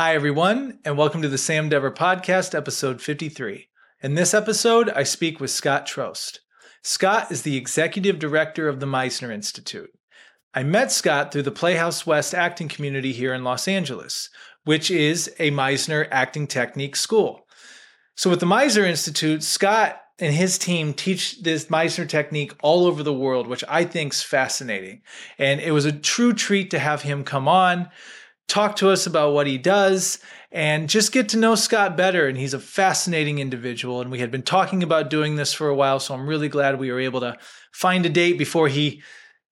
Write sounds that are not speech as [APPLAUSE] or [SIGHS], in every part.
Hi, everyone, and welcome to the Sam Dever Podcast, episode 53. In this episode, I speak with Scott Trost. Scott is the executive director of the Meisner Institute. I met Scott through the Playhouse West acting community here in Los Angeles, which is a Meisner acting technique school. So, with the Meisner Institute, Scott and his team teach this Meisner technique all over the world, which I think is fascinating. And it was a true treat to have him come on, talk to us about what he does, and just get to know Scott better. And he's a fascinating individual. And we had been talking about doing this for a while, so I'm really glad we were able to find a date before he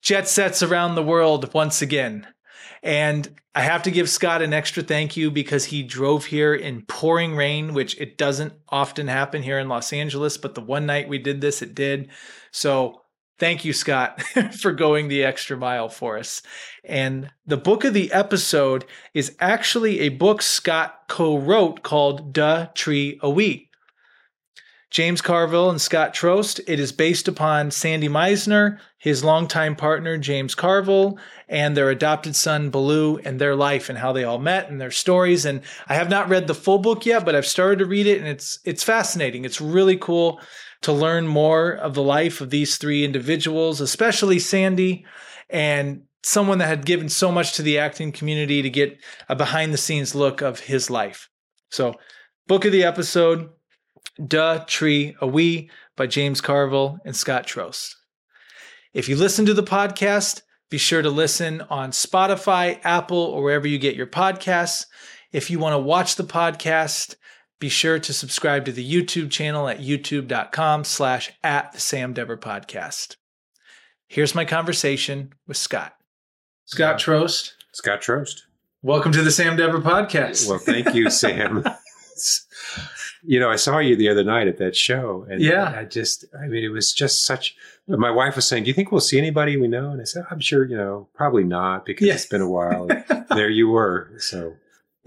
jet sets around the world once again. And I have to give Scott an extra thank you because he drove here in pouring rain, which it doesn't often happen here in Los Angeles, but the one night we did this, it did. So thank you, Scott, [LAUGHS] for going the extra mile for us. And the book of the episode is actually a book Scott co wrote called De Tree A We. James Carville and Scott Trost. It is based upon Sandy Meisner, his longtime partner James Carville, and their adopted son Baloo, and their life and how they all met and their stories. And I have not read the full book yet, but I've started to read it, and it's it's fascinating. It's really cool to learn more of the life of these three individuals, especially Sandy, and someone that had given so much to the acting community to get a behind the scenes look of his life. So, book of the episode De Tree A We by James Carville and Scott Trost. If you listen to the podcast, be sure to listen on Spotify, Apple, or wherever you get your podcasts. If you want to watch the podcast, be sure to subscribe to the YouTube channel at youtube.com slash at the Sam Dever podcast. Here's my conversation with Scott. Scott Trost. Scott Trost. Welcome to the Sam Dever podcast. Well, thank you, [LAUGHS] Sam. you know, I saw you the other night at that show, and yeah, I just, I mean, it was just such. My wife was saying, "Do you think we'll see anybody we know?" And I said, "I'm sure, you know, probably not because yeah. it's been a while." [LAUGHS] there you were, so.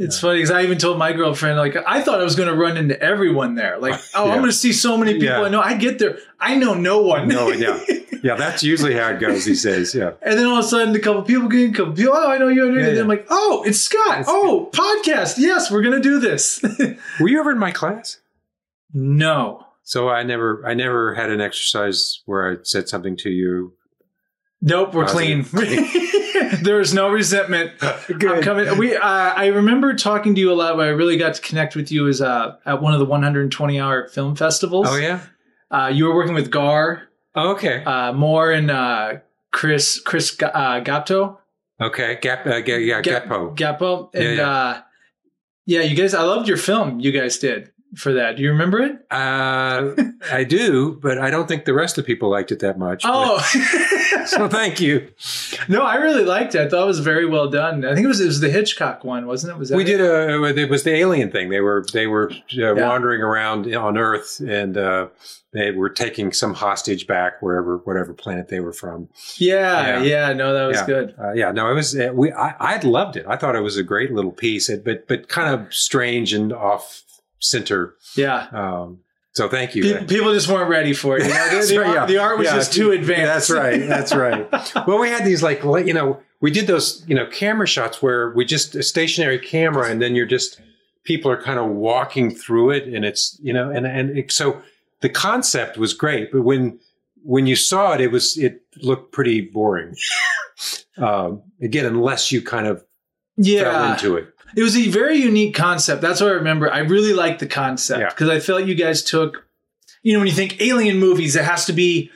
It's funny because I even told my girlfriend, like, I thought I was going to run into everyone there. Like, [LAUGHS] oh, yeah. I'm going to see so many people yeah. I know. I get there, I know no one. No, yeah, [LAUGHS] yeah. That's usually how it goes these days. Yeah. And then all of a sudden, a couple people get in, couple people. Oh, I know you. and then I'm like, oh, it's Scott. It's oh, good. podcast. Yes, we're going to do this. [LAUGHS] were you ever in my class? No. So I never, I never had an exercise where I said something to you. Nope, we're clean. [LAUGHS] there is no resentment. Good. coming. We, uh, I remember talking to you a lot. But I really got to connect with you is uh, at one of the 120 hour film festivals. Oh yeah. Uh, you were working with Gar. Oh, okay. Uh, Moore and uh, Chris Chris uh, Gapto. Okay, Gap, uh, yeah, Gapo. Gapo, and yeah, yeah. Uh, yeah, you guys. I loved your film. You guys did for that. Do you remember it? Uh, I do, but I don't think the rest of the people liked it that much. Oh, [LAUGHS] so thank you. No, I really liked it. I thought it was very well done. I think it was it was the Hitchcock one, wasn't it? Was that we it? did a it was the alien thing. They were they were uh, yeah. wandering around on Earth and uh, they were taking some hostage back wherever whatever planet they were from. Yeah, yeah, yeah no, that was yeah. good. Uh, yeah, no, it was uh, we I I loved it. I thought it was a great little piece, but but kind of strange and off center. Yeah. Um, so thank you. People just weren't ready for it. You know, [LAUGHS] the, art, yeah. the, art, was yeah. just too advanced. That's right. That's right. [LAUGHS] well, we had these like you know we did those you know camera shots where we just a stationary camera and then you're just people are kind of walking through it and it's you know and and it, so the concept was great, but when when you saw it, it was it looked pretty boring. [LAUGHS] um, again, unless you kind of yeah. fell into it. It was a very unique concept. That's what I remember. I really liked the concept because yeah. I felt you guys took, you know, when you think alien movies, it has to be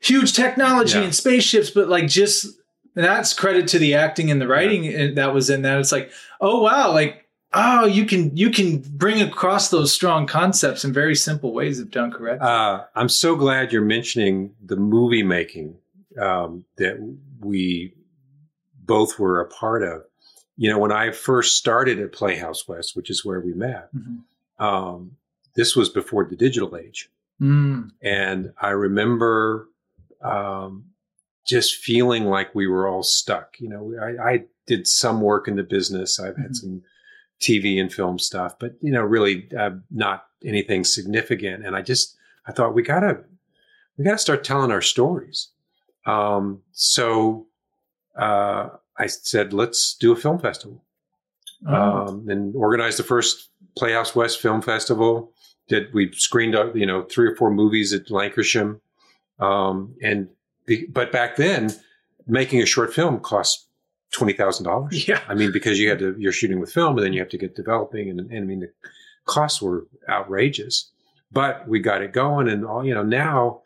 huge technology yeah. and spaceships, but like just that's credit to the acting and the writing yeah. that was in that. It's like, oh wow, like oh, you can you can bring across those strong concepts in very simple ways if done correctly. Uh, I'm so glad you're mentioning the movie making um, that we both were a part of you know, when I first started at Playhouse West, which is where we met, mm-hmm. um, this was before the digital age. Mm. And I remember um, just feeling like we were all stuck. You know, I, I did some work in the business. I've had mm-hmm. some TV and film stuff, but, you know, really uh, not anything significant. And I just, I thought we gotta, we gotta start telling our stories. Um, so, uh, I said, let's do a film festival. Oh. um, and organized the first Playhouse West Film Festival. Did we screened out you know three or four movies at Lancashire, um, and the, but back then making a short film cost twenty thousand dollars. Yeah. I mean because you had to you're shooting with film and then you have to get developing and, and I mean the costs were outrageous. But we got it going and all you know now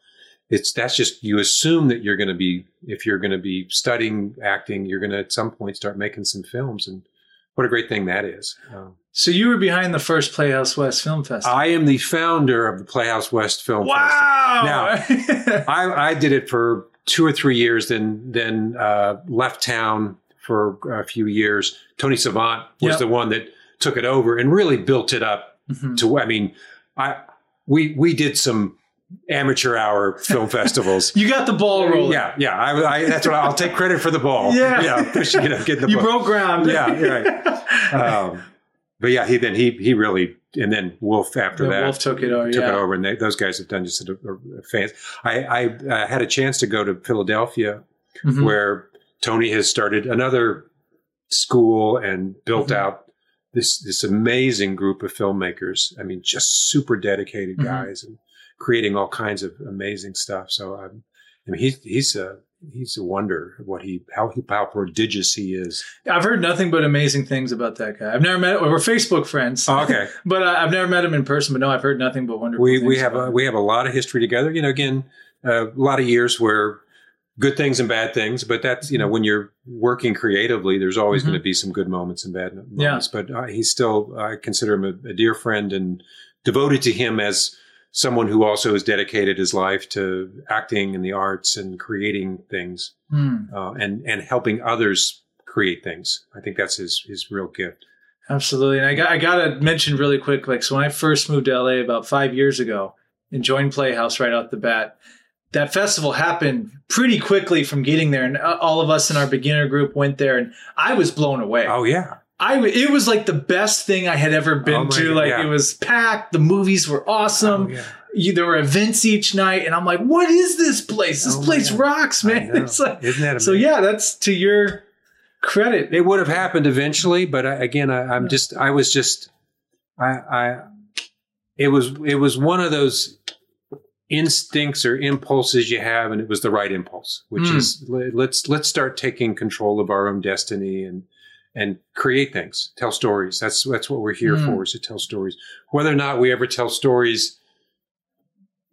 it's that's just you assume that you're going to be if you're going to be studying acting you're going to at some point start making some films and what a great thing that is. Um, So you were behind the first Playhouse West Film Festival. I am the founder of the Playhouse West Film Festival wow. Festival. [LAUGHS] I, I did it for two or three years, then then uh, left town for a few years. Tony Savant was Yep. the one that took it over and really built it up Mhm. to. I mean, I we we did some amateur hour film [LAUGHS] festivals. you got the ball rolling. Yeah, yeah. I, I, that's what I'll take credit for the ball. [LAUGHS] Yeah. yeah. push- You know, get the You ball. broke ground. Yeah, right. [LAUGHS] um, but yeah, he then he he really and then Wolf after that Wolf took it over. took yeah. it over, and they, those guys have done just a, a, fans. I, I uh, had a chance to go to Philadelphia, Mhm. where Tony has started another school and built Mhm. out this this amazing group of filmmakers. I mean, just super dedicated Mhm. guys and creating all kinds of amazing stuff. So um, I mean, he's he's a he's a wonder what he how he how prodigious he is. I've heard nothing but amazing things about that guy. I've never met. We're Facebook friends. Oh, okay. [LAUGHS] But uh, I've never met him in person. But no, I've heard nothing but wonderful. we things we have a him. we have a lot of history together. You know, again, uh, a lot of years where good things and bad things, but that's you know when you're working creatively, there's always Mhm. going to be some good moments and bad moments. Yeah. But uh, he's still I consider him a, a dear friend and devoted to him as someone who also has dedicated his life to acting and the arts and creating things Hmm. uh, and and helping others create things. I think that's his his real gift. Absolutely. And I got I gotta mention really quick, like so when I first moved to LA about five years ago and joined Playhouse right off the bat, that festival happened pretty quickly from getting there, and uh, all of us in our beginner group went there, and I was blown away. Oh yeah, I it was like the best thing I had ever been Oh to. God, Like yeah. it was packed, the movies were awesome. Oh, yeah. You, there were events each night, and I'm like, what is this place? This Oh place God. rocks, man. [LAUGHS] It's like Isn't that so. Yeah, that's to your credit. it would have happened eventually but I, again I, i'm just i was just i i it was it was one of those instincts or impulses you have and it was the right impulse which Mm. is let's let's start taking control of our own destiny and and create things tell stories that's that's what we're here Mm. for is to tell stories whether or not we ever tell stories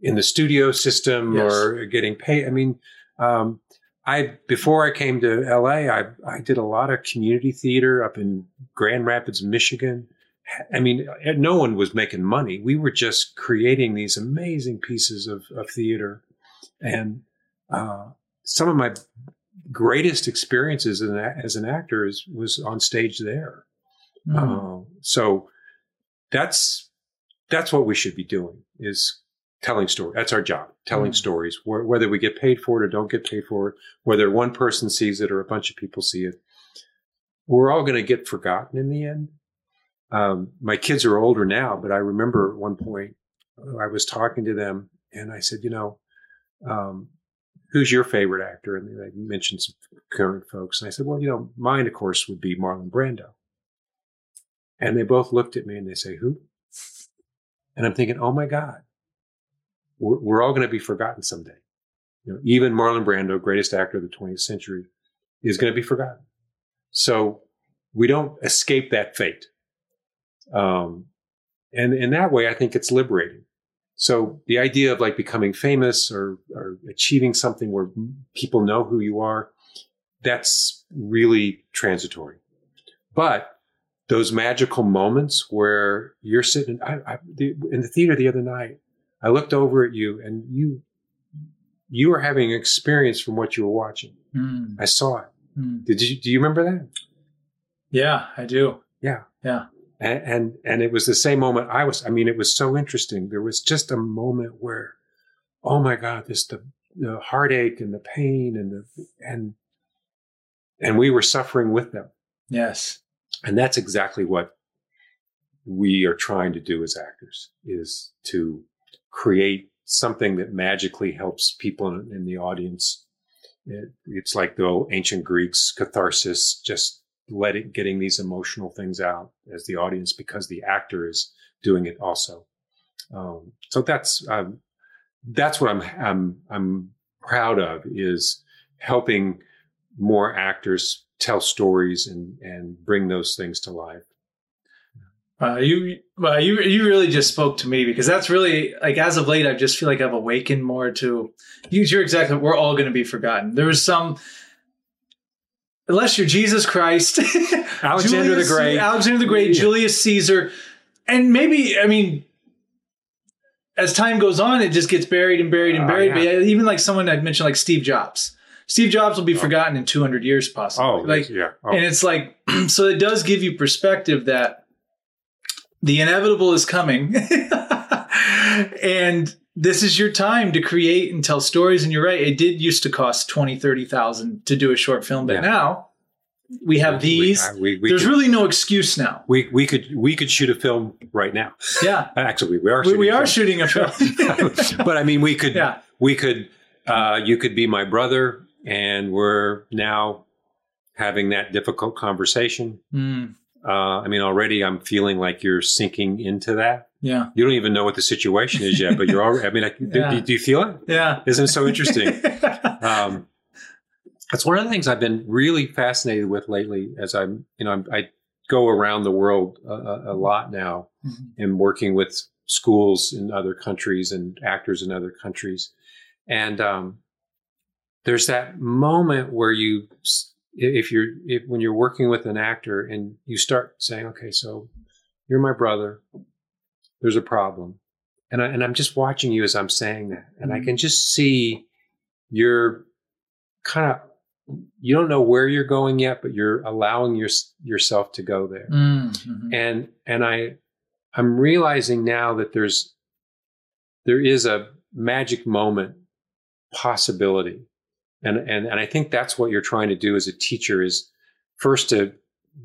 in the studio system Yes. or getting paid i mean um, I before I came to LA, I I did a lot of community theater up in Grand Rapids, Michigan. I mean, no one was making money. We were just creating these amazing pieces of, of theater, and uh, some of my greatest experiences as an, as an actor is, was on stage there. Hmm. Uh, so that's that's what we should be doing is telling stories. That's our job, telling Mm. stories. Wh- Whether we get paid for it or don't get paid for it, whether one person sees it or a bunch of people see it, we're all going to get forgotten in the end. Um, my kids are older now, but I remember at one point uh, I was talking to them and I said, you know, um, who's your favorite actor? And they mentioned some current folks. And I said, well, you know, mine, of course, would be Marlon Brando. And they both looked at me and they say, who? And I'm thinking, oh my God, we're, we're all going to be forgotten someday. You know, even Marlon Brando, greatest actor of the 20th century, is going to be forgotten. So we don't escape that fate. Um, and in that way, I think it's liberating. So the idea of like becoming famous or, or achieving something where people know who you are, that's really transitory. But those magical moments where you're sitting I, I, the, in the theater the other night, I looked over at you and you, you were having an experience from what you were watching. Hmm. I saw it. Hmm. Did you, do you remember that? Yeah, I do. Yeah. Yeah. And, and and it was the same moment I was. I mean, it was so interesting. There was just a moment where, oh my God, this the the heartache and the pain and the and and we were suffering with them. Yes. And that's exactly what we are trying to do as actors is to create something that magically helps people in, in the audience. It, it's like the old ancient Greeks catharsis, just letting getting these emotional things out as the audience because the actor is doing it also. Um, so that's um, that's what I'm I'm I'm proud of is helping more actors tell stories and and bring those things to life. Uh, you, well, you, you really just spoke to me because that's really like as of late, I just feel like I've awakened more to. You're exactly. We're all going to be forgotten. There was some, unless you're Jesus Christ, [LAUGHS] Alexander Julius- the Great. Alexander the Great, Yeah. Julius Caesar, and maybe I mean, as time goes on, it just gets buried and buried and Oh, buried. yeah. But even like someone I'd mentioned, like Steve Jobs. Steve Jobs will be oh. forgotten in 200 years, possibly. Oh, like yeah. Oh, and it's like [CLEARS THROAT] so it does give you perspective that the inevitable is coming [LAUGHS] and this is your time to create and tell stories and you're right it did used to cost 20 30,000 to do a short film but Yeah. now we have these We, we, we there's could, really no excuse now we, we could we could shoot a film right now. yeah [LAUGHS] Actually, we are. we, we shooting a are film. shooting a film [LAUGHS] but I mean, we could, yeah we could, uh, you could be my brother, and we're now having that difficult conversation. Mm, Uh, I mean, already I'm feeling like you're sinking into that. Yeah You don't even know what the situation is yet, but you're already. I mean, I, do, Yeah. do you feel it? yeah Isn't it so interesting? [LAUGHS] um, that's one of the things I've been really fascinated with lately. As I'm, you know, I'm, I go around the world a, a, lot now, Mhm. and working with schools in other countries and actors in other countries, and um, there's that moment where you, if you're, if, when you're working with an actor and you start saying, okay, so you're my brother, there's a problem, and I, and I'm just watching you as I'm saying that, and I Mhm. can just see you're kind of you don't know where you're going yet, but you're allowing your, yourself to go there. Mm, mhm. And and I I'm realizing now that there's there is a magic moment possibility. And and and I think that's what you're trying to do as a teacher is first to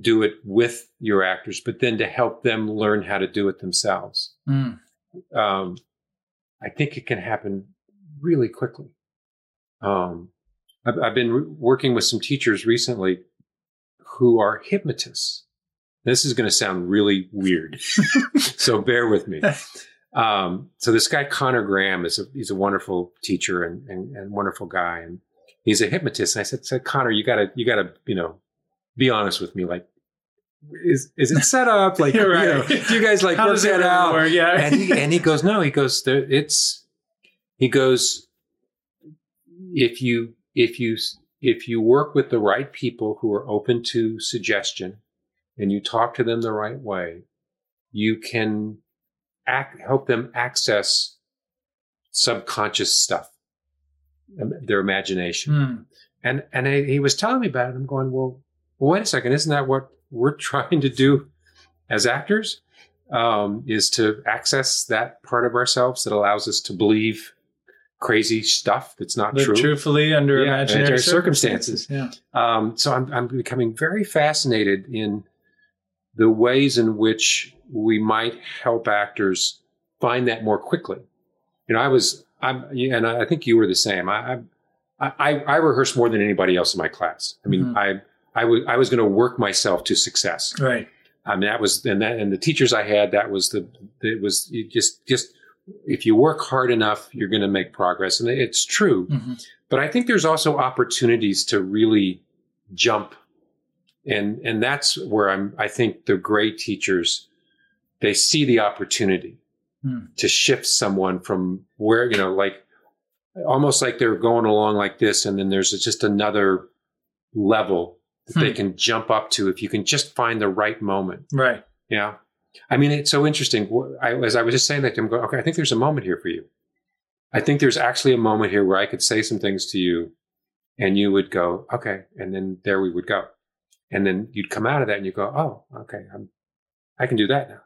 do it with your actors, but then to help them learn how to do it themselves. Mm. Um, I think it can happen really quickly. Um, I've, I've been re- working with some teachers recently who are hypnotists. This is going to sound really weird, [LAUGHS] so bear with me. [LAUGHS] Um, so this guy Connor Graham is a he's a wonderful teacher and, and, and wonderful guy, and he's a hypnotist. And I said, said Connor, you gotta you gotta you know be honest with me, like. Is is it set up? [LAUGHS] Like, You're you know, do you guys like How work that really out? work? Yeah. and he and he goes, no, he goes, there, it's he goes, if you if you if you work with the right people who are open to suggestion, and you talk to them the right way, you can act, help them access subconscious stuff, um, their imagination. Mm. And and I, he was telling me about it. I'm going, well, well, wait a second, isn't that what we're [LAUGHS] trying to do as actors? Um, is to access that part of ourselves that allows us to believe crazy stuff that's not Live true. truthfully under Yeah, imaginary circumstances. circumstances. Yeah. Um, so I'm, I'm becoming very fascinated in the ways in which we might help actors find that more quickly. You know, I was, I'm, and I think you were the same. I, I, I, I rehearsed more than anybody else in my class. I mean, Mhm. I, I was, I was going to work myself to success. Right. I mean, that was, and that, and the teachers I had, that was the, it was you just, just, if you work hard enough, you're going to make progress. And it's true. Mhm. But I think there's also opportunities to really jump. And, and that's where I'm, I think the great teachers, they see the opportunity Hmm. to shift someone from where, you know, like almost like they're going along like this. And then there's just another level that they Hmm. can jump up to if you can just find the right moment. Right. Yeah. I mean, it's so interesting. I, as I was just saying that, to him, going, okay, I think there's a moment here for you. I think there's actually a moment here where I could say some things to you and you would go, okay. And then there we would go. And then you'd come out of that and you go, oh, okay, I'm, I can do that now.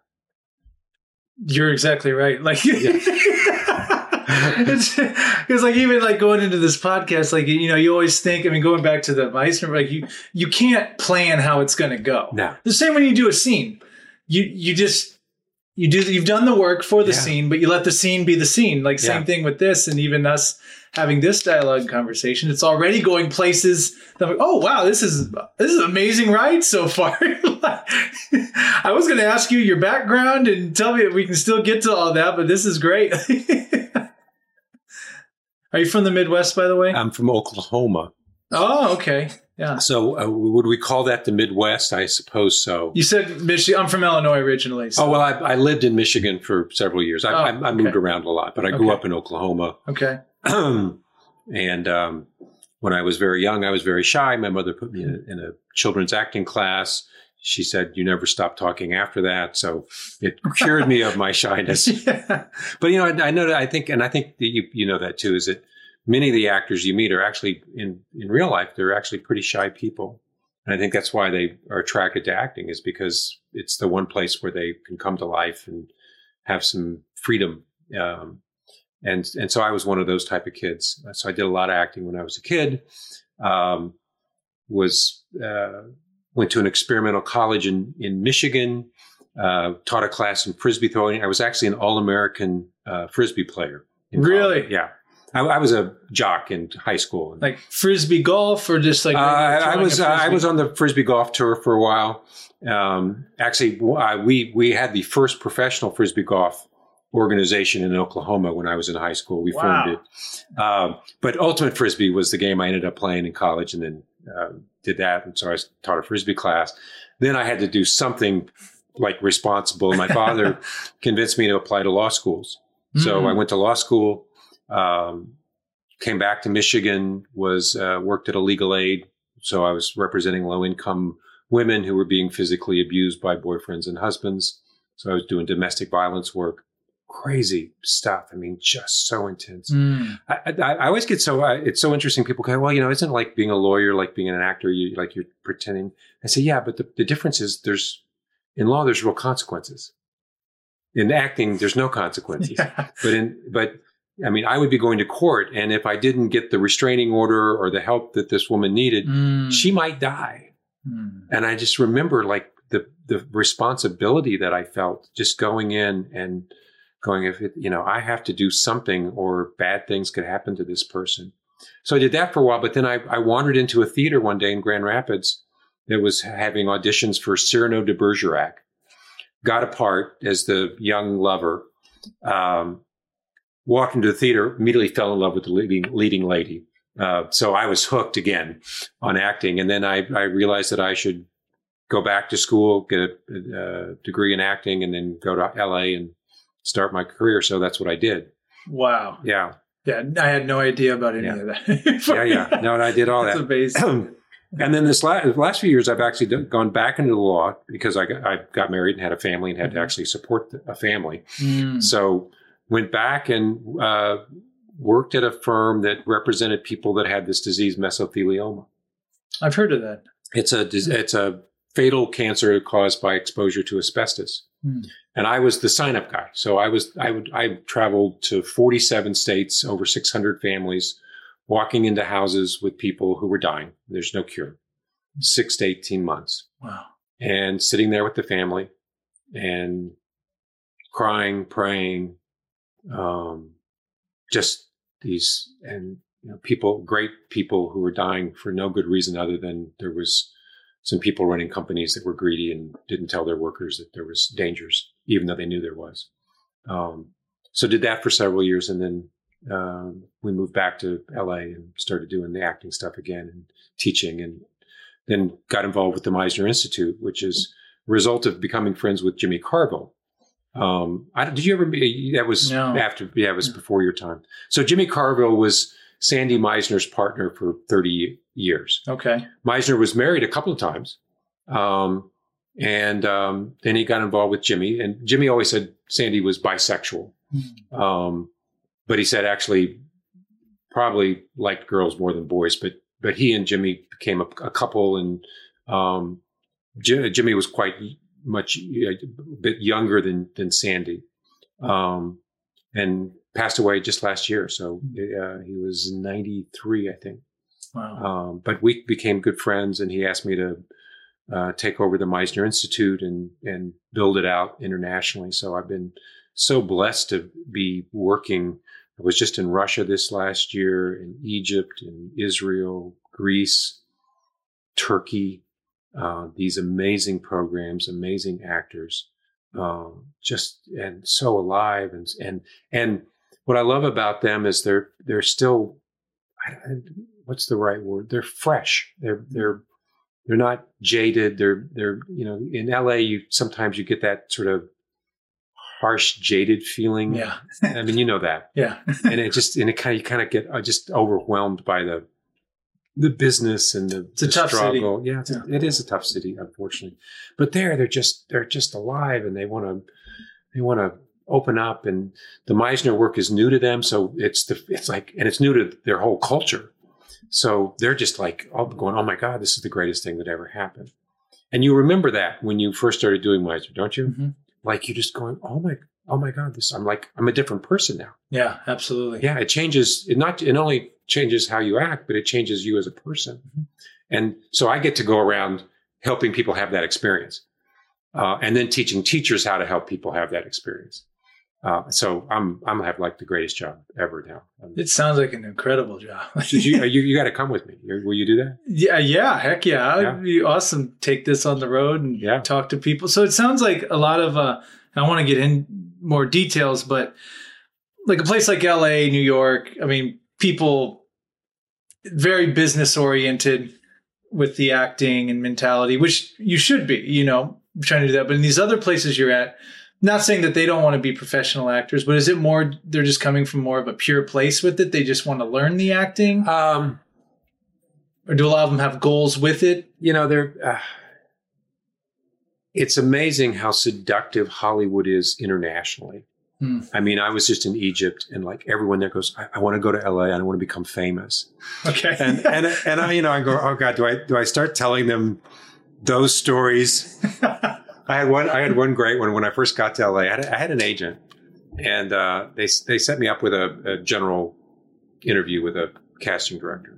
You're exactly right. Like, Yeah. [LAUGHS] [LAUGHS] it's because like even like going into this podcast, like you know, you always think. I mean, going back to the Meisner, like you you can't plan how it's going to go. Now, The same when you do a scene, you you just you do you've done the work for the Yeah. scene, but you let the scene be the scene. Like same Yeah. thing with this, and even us having this dialogue conversation, it's already going places that like, oh wow, this is this is amazing ride so far. [LAUGHS] I was gonna ask you your background and tell me if we can still get to all that, but this is great. [LAUGHS] Are you from the Midwest, by the way? I'm from Oklahoma. oh, okay. Yeah. So uh, would we call that the Midwest? I suppose so. You said Michigan. I'm from Illinois originally. So. Oh well, I, I lived in Michigan for several years. I, Oh, I, I moved okay. around a lot, but I grew Okay. up in Oklahoma. Okay. [CLEARS THROAT] and um, when I was very young, I was very shy. My mother put me in a, in a children's acting class. She said, "You never stop talking after that." So it cured me of my shyness. [LAUGHS] yeah. But you know, I, I know that I think, and I think that you you know that too, is that many of the actors you meet are actually in in real life they're actually pretty shy people, and I think that's why they are attracted to acting is because it's the one place where they can come to life and have some freedom. Um, and and so I was one of those type of kids. So I did a lot of acting when I was a kid. Um, was uh, went to an experimental college in in Michigan uh, taught a class in frisbee throwing. I was actually an all American uh, frisbee player. in college. Really? Yeah. I, I was a jock in high school. Like frisbee golf or just like Uh, I was uh, I was on the frisbee golf tour for a while. Um, actually, uh, we we had the first professional frisbee golf organization in Oklahoma when I was in high school. We Wow. formed it. Um, but ultimate frisbee was the game I ended up playing in college, and then uh, did that. And so I taught a frisbee class. Then I had to do something like responsible. My father [LAUGHS] convinced me to apply to law schools. So Mm. I went to law school, um, came back to Michigan, was uh, worked at a legal aid. So I was representing low income women who were being physically abused by boyfriends and husbands. So I was doing domestic violence work. Crazy stuff. I mean, just so intense. Mm. I, I, I always get so uh, it's so interesting. People go, well, you know, isn't like being a lawyer, like being an actor, you like you're pretending. I say, yeah, but the, the difference is there's in law there's real consequences. In acting, there's no consequences. [LAUGHS] Yeah. But in but I mean, I would be going to court, and if I didn't get the restraining order or the help that this woman needed, Mm. she might die. Mm. And I just remember like the the responsibility that I felt just going in and going, if it, you know, I have to do something or bad things could happen to this person. So I did that for a while, but then I, I wandered into a theater one day in Grand Rapids that was having auditions for Cyrano de Bergerac. Got a part as the young lover. Um, walked into the theater, immediately fell in love with the leading, leading lady. Uh, so I was hooked again on acting. And then I, I realized that I should go back to school, get a, a degree in acting, and then go to LA and start my career. So that's what I did. Wow. Yeah. Yeah. I had no idea about any Yeah. of that. [LAUGHS] Yeah. Yeah. No, and I did all That's that. amazing. [CLEARS THROAT] and then this last, the last few years, I've actually done, gone back into the law because I got, I got married and had a family and had to Mhm. actually support a family. Mm. So went back and uh, worked at a firm that represented people that had this disease, mesothelioma. I've heard of that. It's a it's a fatal cancer caused by exposure to asbestos. Hmm. And I was the sign up guy. So I was I would I traveled to 47 states, over 600 families, walking into houses with people who were dying. There's no cure. 6 to 18 months. Wow. And sitting there with the family and crying, praying, um, just these and you know, people, great people who were dying for no good reason other than there was some people running companies that were greedy and didn't tell their workers that there was dangers, even though they knew there was. Um, so did that for several years, and then um, we moved back to LA and started doing the acting stuff again and teaching, and then got involved with the Meisner Institute, which is a result of becoming friends with Jimmy Carville. Um, I, did you ever? That was No. after. Yeah, it was before your time. So Jimmy Carville was Sandy Meisner's partner for thirty years. Okay. Meisner was married a couple of times. Um, and um, then he got involved with Jimmy. And Jimmy always said Sandy was bisexual. Um, but he said actually probably liked girls more than boys. But but he and Jimmy became a, a couple. And um, Ji- Jimmy was quite much uh, a bit younger than than Sandy. Um, and passed away just last year. So uh, he was 93, I think. Wow. Um, but we became good friends, and he asked me to uh, take over the Meisner Institute and and build it out internationally. So I've been so blessed to be working. I was just in Russia this last year, in Egypt, in Israel, Greece, Turkey. Uh, these amazing programs, amazing actors, uh, just and so alive and and and what I love about them is they're they're still what's the right word? They're fresh. They're they're they're not jaded. They're they're you know in LA you sometimes you get that sort of harsh jaded feeling. Yeah, I mean you know that. [LAUGHS] Yeah, and it just and it kind of you kind of get uh, just overwhelmed by the the business and the, it's a the tough struggle. City. Yeah, it's, yeah. it is a tough city, unfortunately. But there, they're just they're just alive, and they want to they want to open up and the Meisner work is new to them. So it's the, it's like, and it's new to their whole culture. So they're just like going, Oh my God, this is the greatest thing that ever happened. And you remember that when you first started doing Meisner, don't you? Mm-hmm. Like you're just going, Oh my, Oh my God, this, I'm like, I'm a different person now. Yeah, absolutely. Yeah. It changes, it not, it only changes how you act, but it changes you as a person. Mm-hmm. And so I get to go around helping people have that experience. Uh, and then teaching teachers how to help people have that experience. Uh, so I'm I'm gonna have like the greatest job ever now. It sounds like an incredible job. [LAUGHS] you, you, you got to come with me? Will you do that? Yeah, yeah, heck yeah! It'd be awesome. Take this on the road and yeah. talk to people. So it sounds like a lot of. Uh, I want to get in more details, but like a place like L.A., New York. I mean, people very business oriented with the acting and mentality, which you should be. You know, trying to do that. But in these other places you're at not saying that they don't want to be professional actors, but is it more they're just coming from more of a pure place with it? They just want to learn the acting, um, or do a lot of them have goals with it? You know, they're. Uh, it's amazing how seductive Hollywood is internationally. Hmm. I mean, I was just in Egypt, and like everyone there goes, "I, I want to go to LA. I want to become famous." Okay, and [LAUGHS] and and I, you know, I go, "Oh God, do I do I start telling them those stories?" [LAUGHS] I had one. I had one great one when I first got to LA. I had, I had an agent, and uh, they they set me up with a, a, general interview with a casting director,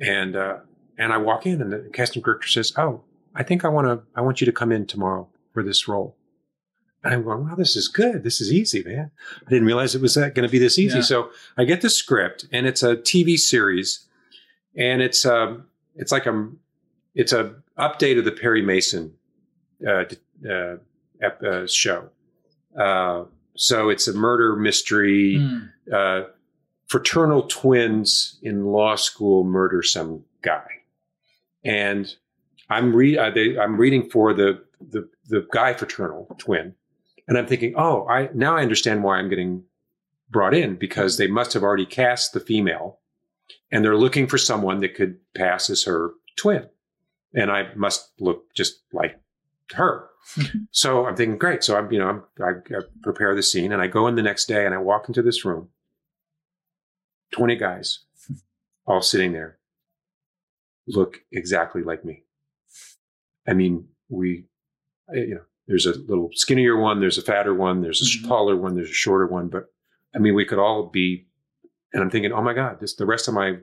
and uh, and I walk in, and the casting director says, "Oh, I think I want to. I want you to come in tomorrow for this role." And I'm going, "Wow, this is good. This is easy, man. I didn't realize it was going to be this easy." Yeah. So I get the script, and it's a TV series, and it's um, it's like a it's a update of the Perry Mason uh, uh, uh, show. Uh, so it's a murder mystery. Mm. fraternal twins in law school murder some guy, and I'm re- they, I'm reading for the, the the guy fraternal twin, and I'm thinking, oh, I now I understand why I'm getting brought in because they must have already cast the female, and they're looking for someone that could pass as her twin, and I must look just like her. so I'm thinking, great. So I'm, you know, I'm, I, I prepare the scene and I go in the next day and I walk into this room, 20 guys all sitting there look exactly like me. I mean, we, you know, there's a little skinnier one, there's a fatter one, there's a mm-hmm. taller one, there's a shorter one, but I mean, we could all be, and I'm thinking, oh my God, this, the rest of my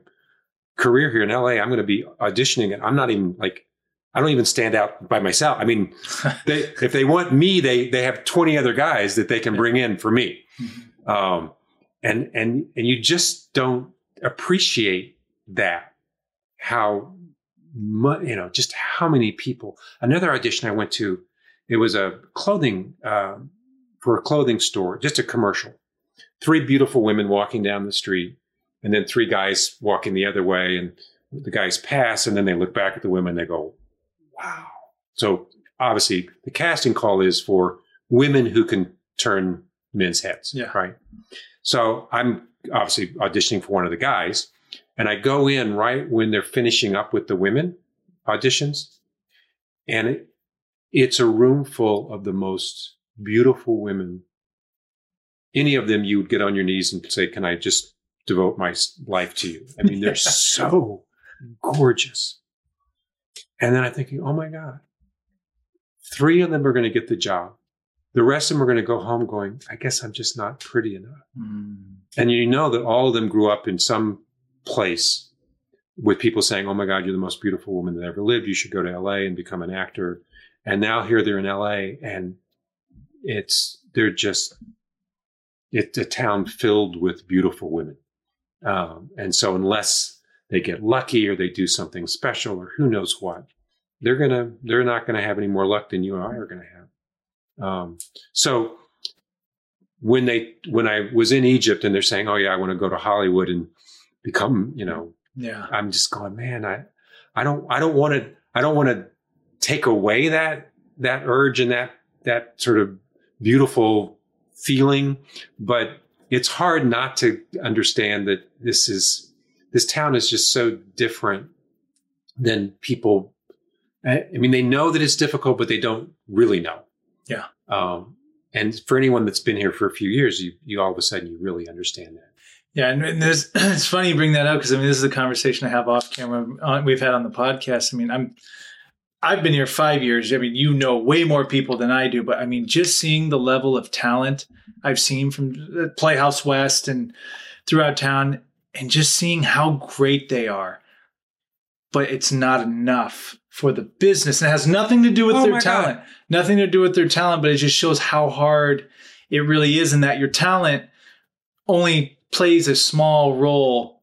career here in LA, I'm going to be auditioning and I'm not even like, I don't even stand out by myself. I mean, [LAUGHS] they, if they want me, they they have twenty other guys that they can bring in for me, mm-hmm. um, and and and you just don't appreciate that how much you know just how many people. Another audition I went to, it was a clothing uh, for a clothing store, just a commercial. Three beautiful women walking down the street, and then three guys walking the other way, and the guys pass, and then they look back at the women. And they go, wow. So obviously the casting call is for women who can turn men's heads. Yeah. Right. So I'm obviously auditioning for one of the guys and I go in right when they're finishing up with the women auditions. And it, it's a room full of the most beautiful women. Any of them you would get on your knees and say, can I just devote my life to you? I mean, they're [LAUGHS] so gorgeous. And then I'm thinking, oh my God, three of them are going to get the job. The rest of them are going to go home going, I guess I'm just not pretty enough. Mm. And you know that all of them grew up in some place with people saying, "Oh my God, you're the most beautiful woman that ever lived. You should go to LA and become an actor." And now here they're in LA, and it's they're just it's a town filled with beautiful women. Um, and so unless they get lucky or they do something special or who knows what, they're gonna they're not gonna have any more luck than you and I are gonna have. Um, so when they when I was in Egypt and they're saying, "Oh yeah, I want to go to Hollywood and become," you know, Yeah. I'm just going, man, I I don't I don't want to I don't want to take away that that urge and that that sort of beautiful feeling, but it's hard not to understand that this is this town is just so different than people. I I mean, they know that it's difficult, but they don't really know. Yeah. Um, and for anyone that's been here for a few years, you you all of a sudden you really understand that. Yeah, and, and there's, [CLEARS THROAT] it's funny you bring that up because I mean this is a conversation I have off camera on, we've had on the podcast. I mean I'm I've been here five years. I mean you know way more people than I do, but I mean just seeing the level of talent I've seen from uh, Playhouse West and throughout town, and just seeing how great they are, but it's not enough for the business, and it has nothing to do with Oh their my God. talent. Nothing to do with their talent, but it just shows how hard it really is, and that your talent only plays a small role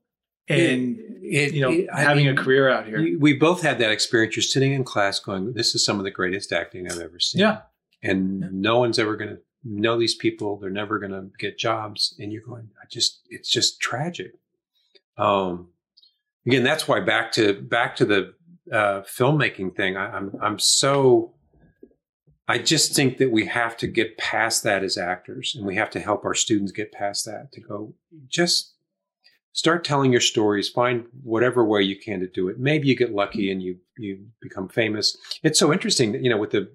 in It- you know it- having mean, a career out here. We both had that experience. You're sitting in class going, This is some of the greatest acting I've ever seen. Yeah. And Yeah. no one's ever going to know these people. They're never going to get jobs. And you're going, I just, it's just tragic. Um, again, that's why back to, back to the uh, filmmaking thing, I, I'm, I'm so, I just think that we have to get past that as actors and we have to help our students get past that to go, just start telling your stories find whatever way you can to do it. Maybe you get lucky and you you become famous. It's so interesting that you know with the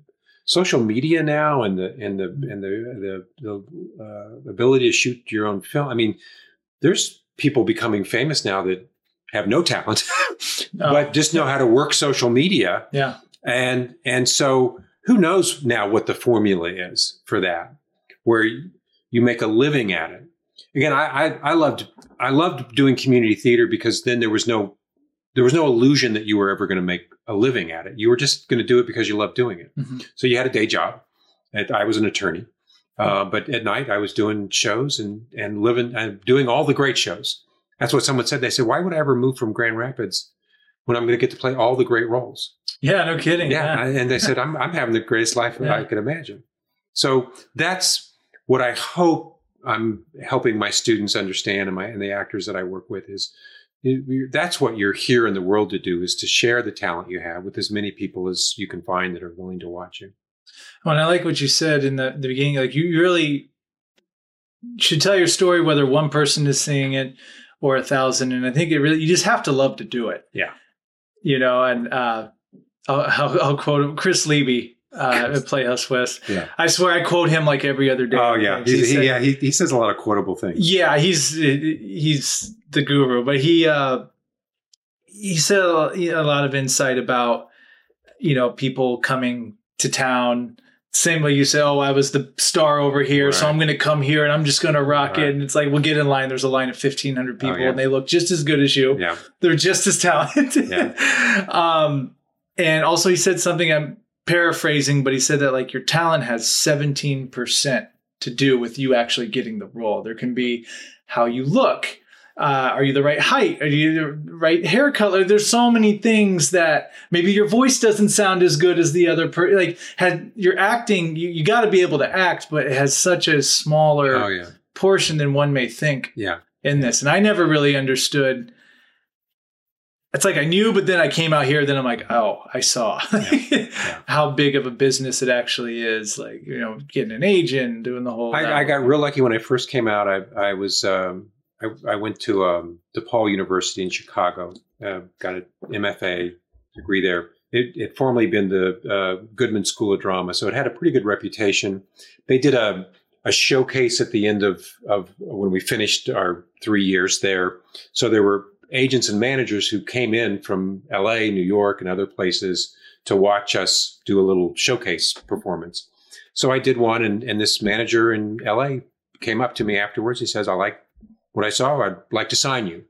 social media now and the and the and the the, the uh, ability to shoot your own film i mean there's people becoming famous now that have no talent [LAUGHS] Oh, but just know how to work social media. Yeah, and and so who knows now what the formula is for that where you make a living at it. Again I, I i loved i loved doing community theater because then there was no there was no illusion that you were ever going to make a living at it. You were just going to do it because you loved doing it. Mhm. so you had a day job. And i was an attorney. Uh, but at night i was doing shows and and living and doing all the great shows that's what someone said they said why would i ever move from grand rapids when i'm going to get to play all the great roles yeah. No kidding. yeah, I- and they said [LAUGHS] I'm I'm having the greatest life Yeah. I could imagine. So that's what I hope I'm helping my students understand, and my and the actors that I work with is. That's what you're here in the world to do: is to share the talent you have with as many people as you can find that are willing to watch you. Well, and I like what you said in the, the beginning. Like you really should tell your story, whether one person is seeing it or a thousand. And I think it really you just have to love to do it. Yeah. You know, and uh, I'll, I'll, I'll quote him, Chris Levy uh, at Playhouse West. Yeah. I swear I quote him like every other day. Oh yeah, He he, said- yeah. He, he says a lot of quotable things. Yeah, he's he's the guru, but he uh he said a lot of insight about you know people coming to town. Same way you say, "Oh, I was the star over here, so I'm going to come here and I'm just going to rock Right. it." And it's like, "We'll get in line." There's a line of 1,500 people, Oh, yeah. and they look just as good as you. Yeah, They're just as talented. [LAUGHS] um, and also, he said something. I'm paraphrasing, but he said that like your talent has 17 percent to do with you actually getting the role. There can be how you look. Uh, are you the right height? Are you the right hair color? There's so many things that maybe your voice doesn't sound as good as the other person. Like, had you're acting, you, you got to be able to act, but it has such a smaller oh yeah, portion than one may think yeah. in this. And I never really understood. It's like I knew, but then I came out here, then I'm like, oh, I saw [LAUGHS] how big of a business it actually is. Like, you know, getting an agent, doing the whole. I, I got real lucky when I first came out. I, I was um, I, I went to um, DePaul University in Chicago. Uh, got an MFA degree there. It had formerly been the uh, Goodman School of Drama, so it had a pretty good reputation. They did a a showcase at the end of of when we finished our three years there. So there were agents and managers who came in from L.A., New York, and other places to watch us do a little showcase performance. So I did one, and, and this manager in LA came up to me afterwards. He says, I like what I saw. I'd like to sign you.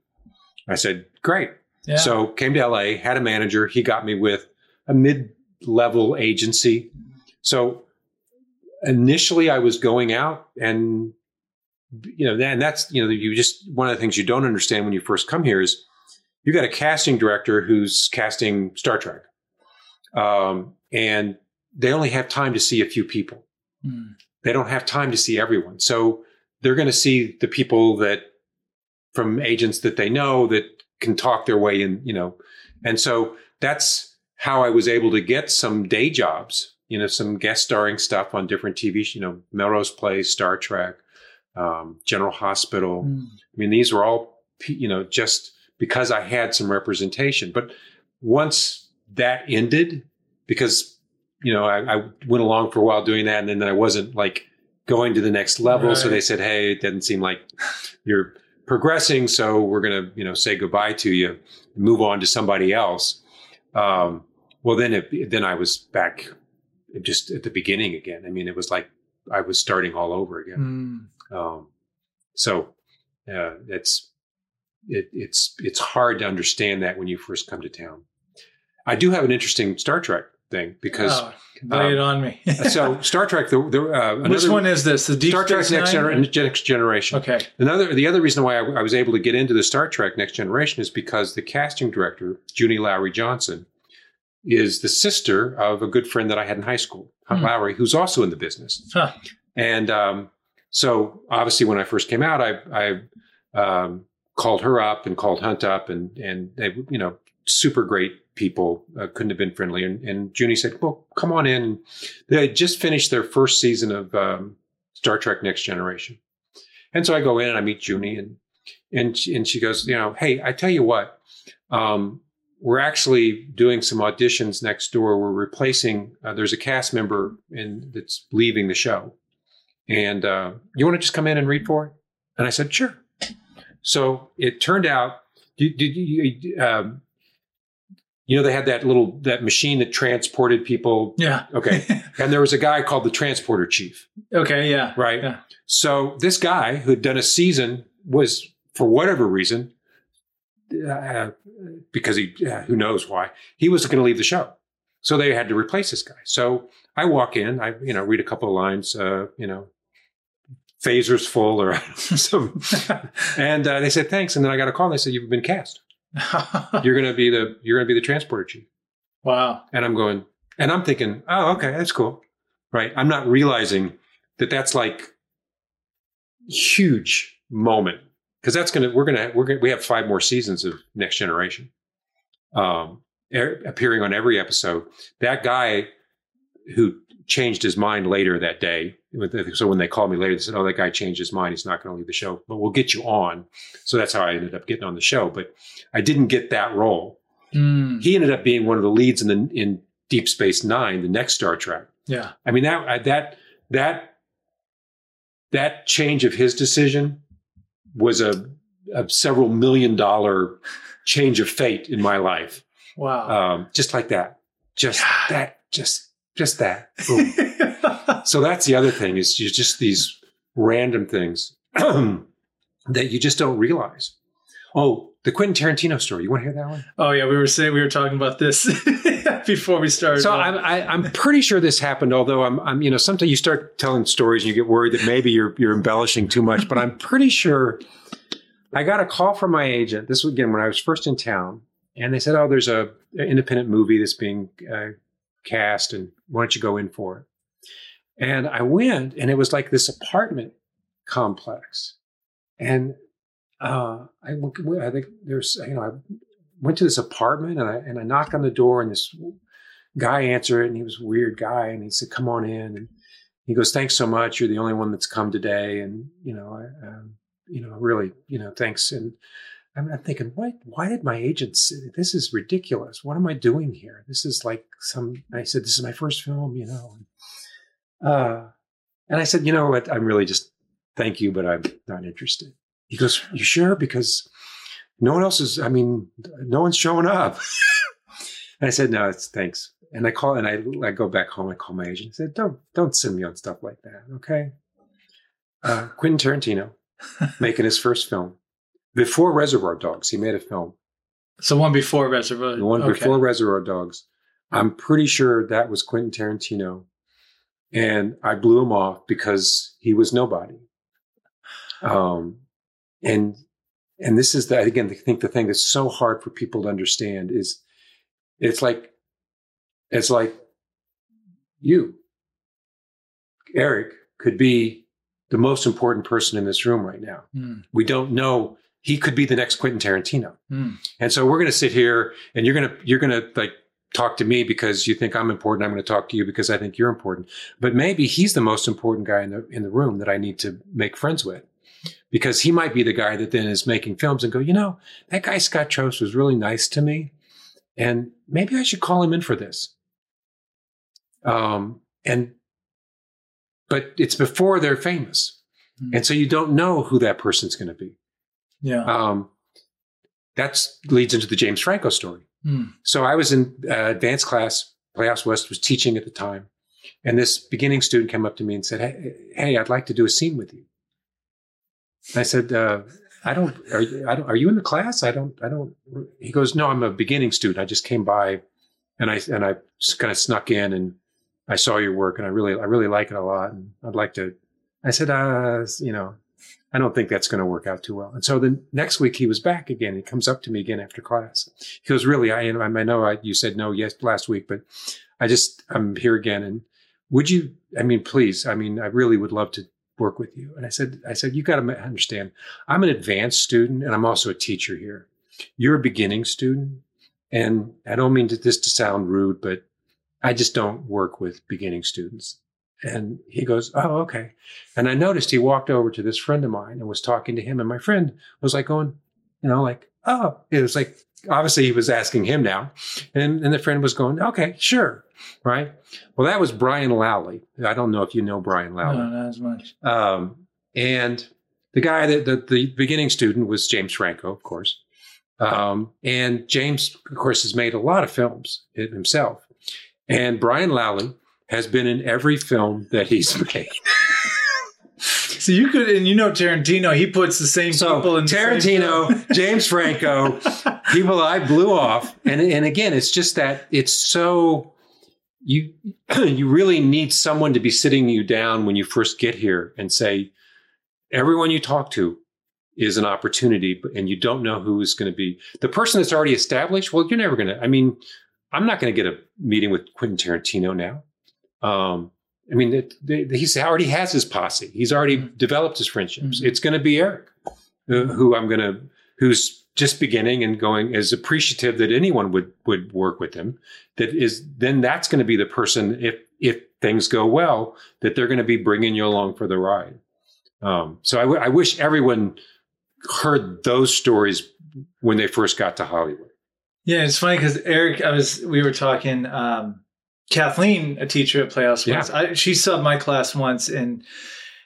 I said, Great. Yeah. So came to LA, had a manager. He got me with a mid-level agency. So initially, I was going out and you know, and that's you know, you just one of the things you don't understand when you first come here is you got a casting director who's casting Star Trek, um, and they only have time to see a few people. Mm. They don't have time to see everyone, so they're going to see the people that from agents that they know that can talk their way in, you know, and so that's how I was able to get some day jobs, you know, some guest starring stuff on different TV, you know, Melrose Place, Star Trek, um, General Hospital. Mm. I mean, these were all, you know, just because I had some representation. But once that ended, because, you know, I, I went along for a while doing that and then I wasn't like going to the next level. So they said, hey, it doesn't seem like you're progressing. So we're going to, you know, say goodbye to you, move on to somebody else. Um, well, then, it, then I was back just at the beginning again. I mean, it was like I was starting all over again. Mm. Um, so uh, it's it, it's it's hard to understand that when you first come to town. I do have an interesting Star Trek thing because Oh, lay it on me. [LAUGHS] so [LAUGHS] Star Trek the, the uh, Which one is this? The Deep Star Trek Next, Gener- Next Generation. Okay. Another the other reason why I, I was able to get into the Star Trek Next Generation is because the casting director Junie Lowry Johnson is the sister of a good friend that I had in high school, Hunt Hmm. Lowry, who's also in the business. Huh. And um, so obviously when I first came out, I, I um, called her up and called Hunt up and, and they, you know, super great people, uh, couldn't have been friendly. And, and Junie said, well, come on in. They had just finished their first season of um, Star Trek Next Generation. And so I go in and I meet Junie and, and, she, and she goes, you know, hey, I tell you what, um, we're actually doing some auditions next door. We're replacing, uh, there's a cast member and that's leaving the show. And uh, you want to just come in and read for it? And I said, sure. So it turned out, did, did you, um, you know, they had that little that machine that transported people. Yeah. Okay. [LAUGHS] And there was a guy called the transporter chief, okay. Yeah. right? Yeah. So this guy who had done a season was, for whatever reason, uh, because he, uh, who knows why, he was going to leave the show. So they had to replace this guy. So I walk in, I, you know, read a couple of lines, uh, you know, phasers full or [LAUGHS] some, [LAUGHS] and uh, they said, thanks. And then I got a call and they said, you've been cast. [LAUGHS] You're going to be the, you're to be the transporter chief. wow. And I'm going, and I'm thinking, oh, okay, that's cool. Right. I'm not realizing that that's like huge moment because that's going to, we're going to, we're to, we have five more seasons of Next Generation um, er, appearing on every episode. That guy who changed his mind later that day. So when they called me later, they said, oh, that guy changed his mind. He's not going to leave the show, but we'll get you on. So that's how I ended up getting on the show. But I didn't get that role Mm. he ended up being one of the leads in the in Deep Space Nine, the next Star Trek. Yeah. I mean that that that that change of his decision was a, a several million dollar change of fate in my life. Wow. Um, just like that, just God. that, just just that. Boom. [LAUGHS] so that's the other thing is you just these random things [CLEARS THROAT] that you just don't realize. Oh, the Quentin Tarantino story. You want to hear that one? oh yeah, we were saying we were talking about this [LAUGHS] before we started. So I'm, I, I'm pretty sure this happened. Although I'm, I'm, you know, sometimes you start telling stories and you get worried that maybe you're you're embellishing too much. But I'm pretty sure I got a call from my agent. This was again when I was first in town, and they said, "Oh, there's a an independent movie that's being uh, cast, and why don't you go in for it?" And I went, and it was like this apartment complex, and uh, I, I think there's, you know, I went to this apartment and I and I knocked on the door and this guy answered it and he was a weird guy and he said, "Come on in." And he goes, "Thanks so much. You're the only one that's come today." And you know, I, um, you know, really, you know, thanks. And I'm, I'm thinking, why? Why did my agent say this is ridiculous? What am I doing here? This is like some. I said, "This is my first film," you know. Uh, and I said, "You know what? I'm really just thank you, but I'm not interested." He goes, "You sure?" Because no one else is. I mean, no one's showing up. [LAUGHS] and I said, "No, it's thanks." And I call and I, I go back home. I call my agent. I said, "Don't don't send me on stuff like that, okay?" Uh, Quentin Tarantino [LAUGHS] making his first film before Reservoir Dogs. He made a film So one before Reservoir. The one okay. before Reservoir Dogs. I'm pretty sure that was Quentin Tarantino. And I blew him off because he was nobody. Um, and and this is the again, I think the thing that's so hard for people to understand is it's like it's like you, Eric, could be the most important person in this room right now. Mm. We don't know. He could be the next Quentin Tarantino. Mm. And so we're going to sit here and you're going to, you're going to like talk to me because you think I'm important. I'm going to talk to you because I think you're important. But maybe he's the most important guy in the, in the room that I need to make friends with because he might be the guy that then is making films and go, you know, that guy Scott Trost was really nice to me. And maybe I should call him in for this. Um, and, but it's before they're famous. Mm. And so you don't know who that person's going to be. Yeah. Um, that leads into the James Franco story. Mm. So I was in uh, advanced class. Playhouse West was teaching at the time, and this beginning student came up to me and said, "Hey, hey I'd like to do a scene with you." I said, uh, "I don't. Are you, I don't. Are you in the class? I don't. I don't." He goes, "No, I'm a beginning student. I just came by, and I and I just kind of snuck in and I saw your work, and I really I really like it a lot, and I'd like to." I said, uh, "You know, I don't think that's going to work out too well. And so the next week he was back again. He comes up to me again after class. He goes, really, I, I know I, you said no yes last week, but I just, I'm here again. And would you, I mean, please, I mean, I really would love to work with you. And I said, I said, you got to understand, I'm an advanced student and I'm also a teacher here. You're a beginning student. And I don't mean to, this to sound rude, but I just don't work with beginning students. And he goes, Oh, okay. And I noticed he walked over to this friend of mine and was talking to him. And my friend was like going, you know, like, oh, it was like, obviously he was asking him now. And, and the friend was going, okay, sure. Right. Well, that was Brian Lally. I don't know if you know Brian Lally. No, not as much. Um, and the guy that the, the beginning student was James Franco, of course. Um, and James, of course, has made a lot of films himself. And Brian Lally has been in every film that he's [LAUGHS] made. So you could, and you know Tarantino, he puts the same so people in Tarantino, [LAUGHS] James Franco, [LAUGHS] people I blew off, and and again, it's just that it's so you [CLEARS THROAT] you really need someone to be sitting you down when you first get here and say everyone you talk to is an opportunity, and you don't know who is going to be the person that's already established. Well, you're never going to. I mean, I'm not going to get a meeting with Quentin Tarantino now. Um, I mean, it, it, he's already has his posse. He's already mm-hmm. developed his friendships. Mm-hmm. It's going to be Eric, uh, who I'm going to, who's just beginning and going is appreciative that anyone would would work with him. That is, then that's going to be the person if if things go well that they're going to be bringing you along for the ride. Um, so I, w- I wish everyone heard those stories when they first got to Hollywood. Yeah, it's funny because Eric, I was we were talking. Um, Kathleen, a teacher at Playhouse Yeah. once, I, she subbed my class once, and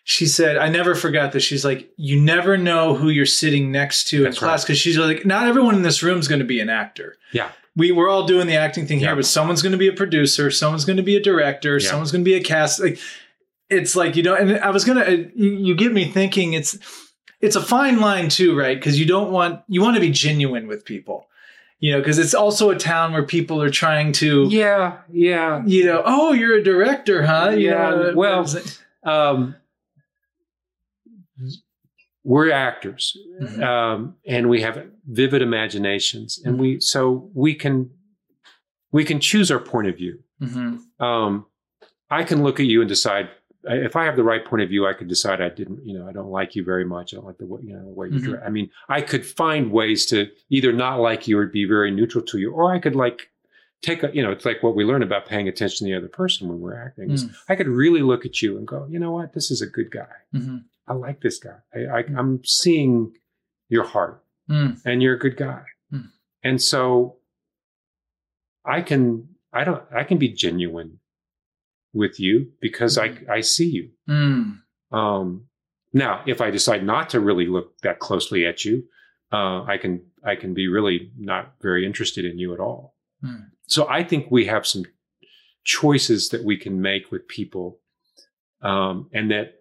she said, "I never forgot that." She's like, "You never know who you're sitting next to That's in class because she's like, not everyone in this room is going to be an actor. Yeah. We we're all doing the acting thing Yeah. here, but someone's going to be a producer, someone's going to be a director, Yeah. someone's going to be a cast. Like, it's like you know, and I was gonna, uh, you, you get me thinking. It's it's a fine line too, right? Because you don't want you want to be genuine with people, you know, because it's also a town where people are trying to Yeah, yeah. you know, oh, you're a director, huh? You Yeah, know, well- what is it? Um, we're actors, Mhm. um, and we have vivid imaginations, and we so we can we can choose our point of view. Mhm. Um, I can look at you and decide if I have the right point of view. I could decide I didn't, you know, I don't like you very much. I don't like the way you know the way you Mhm. direct. I mean, I could find ways to either not like you or be very neutral to you, or I could like take a, you know, it's like what we learn about paying attention to the other person when we're acting. Mm. I could really look at you and go, you know what, this is a good guy. Mhm. I like this guy. I, I, I'm seeing your heart, Mm. and you're a good guy. Mm. And so, I can, I don't, I can be genuine with you because I, I see you. Mm. Um, now, if I decide not to really look that closely at you, uh, I can, I can be really not very interested in you at all. Mm. So I think we have some choices that we can make with people, um, and that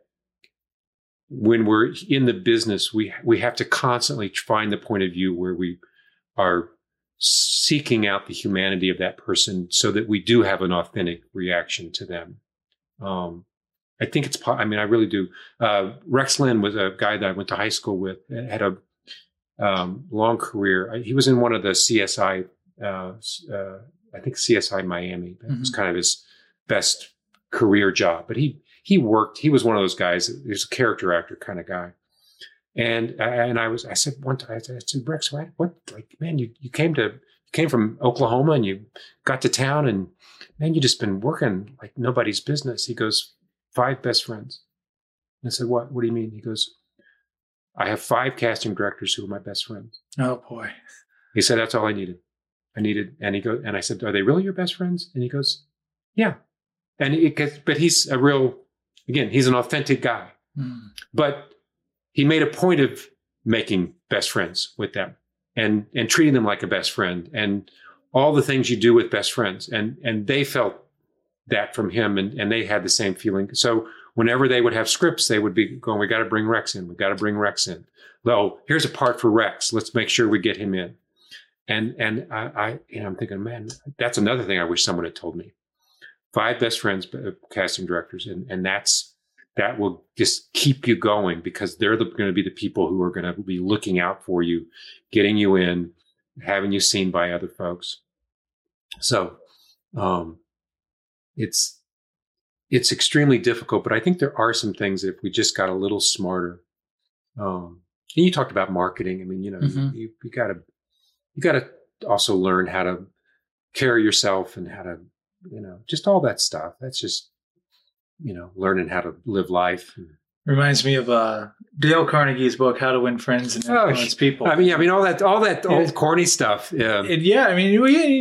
when we're in the business, we we have to constantly find the point of view where we are seeking out the humanity of that person so that we do have an authentic reaction to them. Um, I think it's, I mean, I really do. Uh, Rex Linn was a guy that I went to high school with, had a um, long career. He was in one of the CSI, uh, uh, I think CSI Miami. That mm-hmm. was kind of his best career job. But he, he worked, he was one of those guys, he was a character actor kind of guy. And, and I was, I said one time, I said, Rex, what, what, like, man, you, you came to, you came from Oklahoma and you got to town and man, you just been working like nobody's business. He goes, five best friends. And I said, what? What do you mean? He goes, I have five casting directors who are my best friends. Oh boy. He said, that's all I needed. I needed, and he goes, and I said, are they really your best friends? And he goes, yeah. And it gets, but he's a real, again, he's an authentic guy. Mm. But he made a point of making best friends with them and, and treating them like a best friend and all the things you do with best friends. And, and they felt that from him and, and they had the same feeling. So whenever they would have scripts, they would be going, we got to bring Rex in. We got to bring Rex in. Oh, here's a part for Rex. Let's make sure we get him in. And, and I, I you know, I'm thinking, man, that's another thing I wish someone had told me. Five best friends, uh, casting directors. And, and that's, that will just keep you going because they're the, going to be the people who are going to be looking out for you, getting you in, having you seen by other folks. So, um, it's it's extremely difficult, but I think there are some things that if we just got a little smarter. Um, and you talked about marketing. I mean, you know, mm-hmm. you, you gotta you gotta also learn how to carry yourself and how to, you know, just all that stuff. That's just, you know, learning how to live life. Reminds me of uh, Dale Carnegie's book, "How to Win Friends and oh, Influence oh, People." I mean, I mean, all that, all that old corny stuff. Yeah, it, yeah. I mean,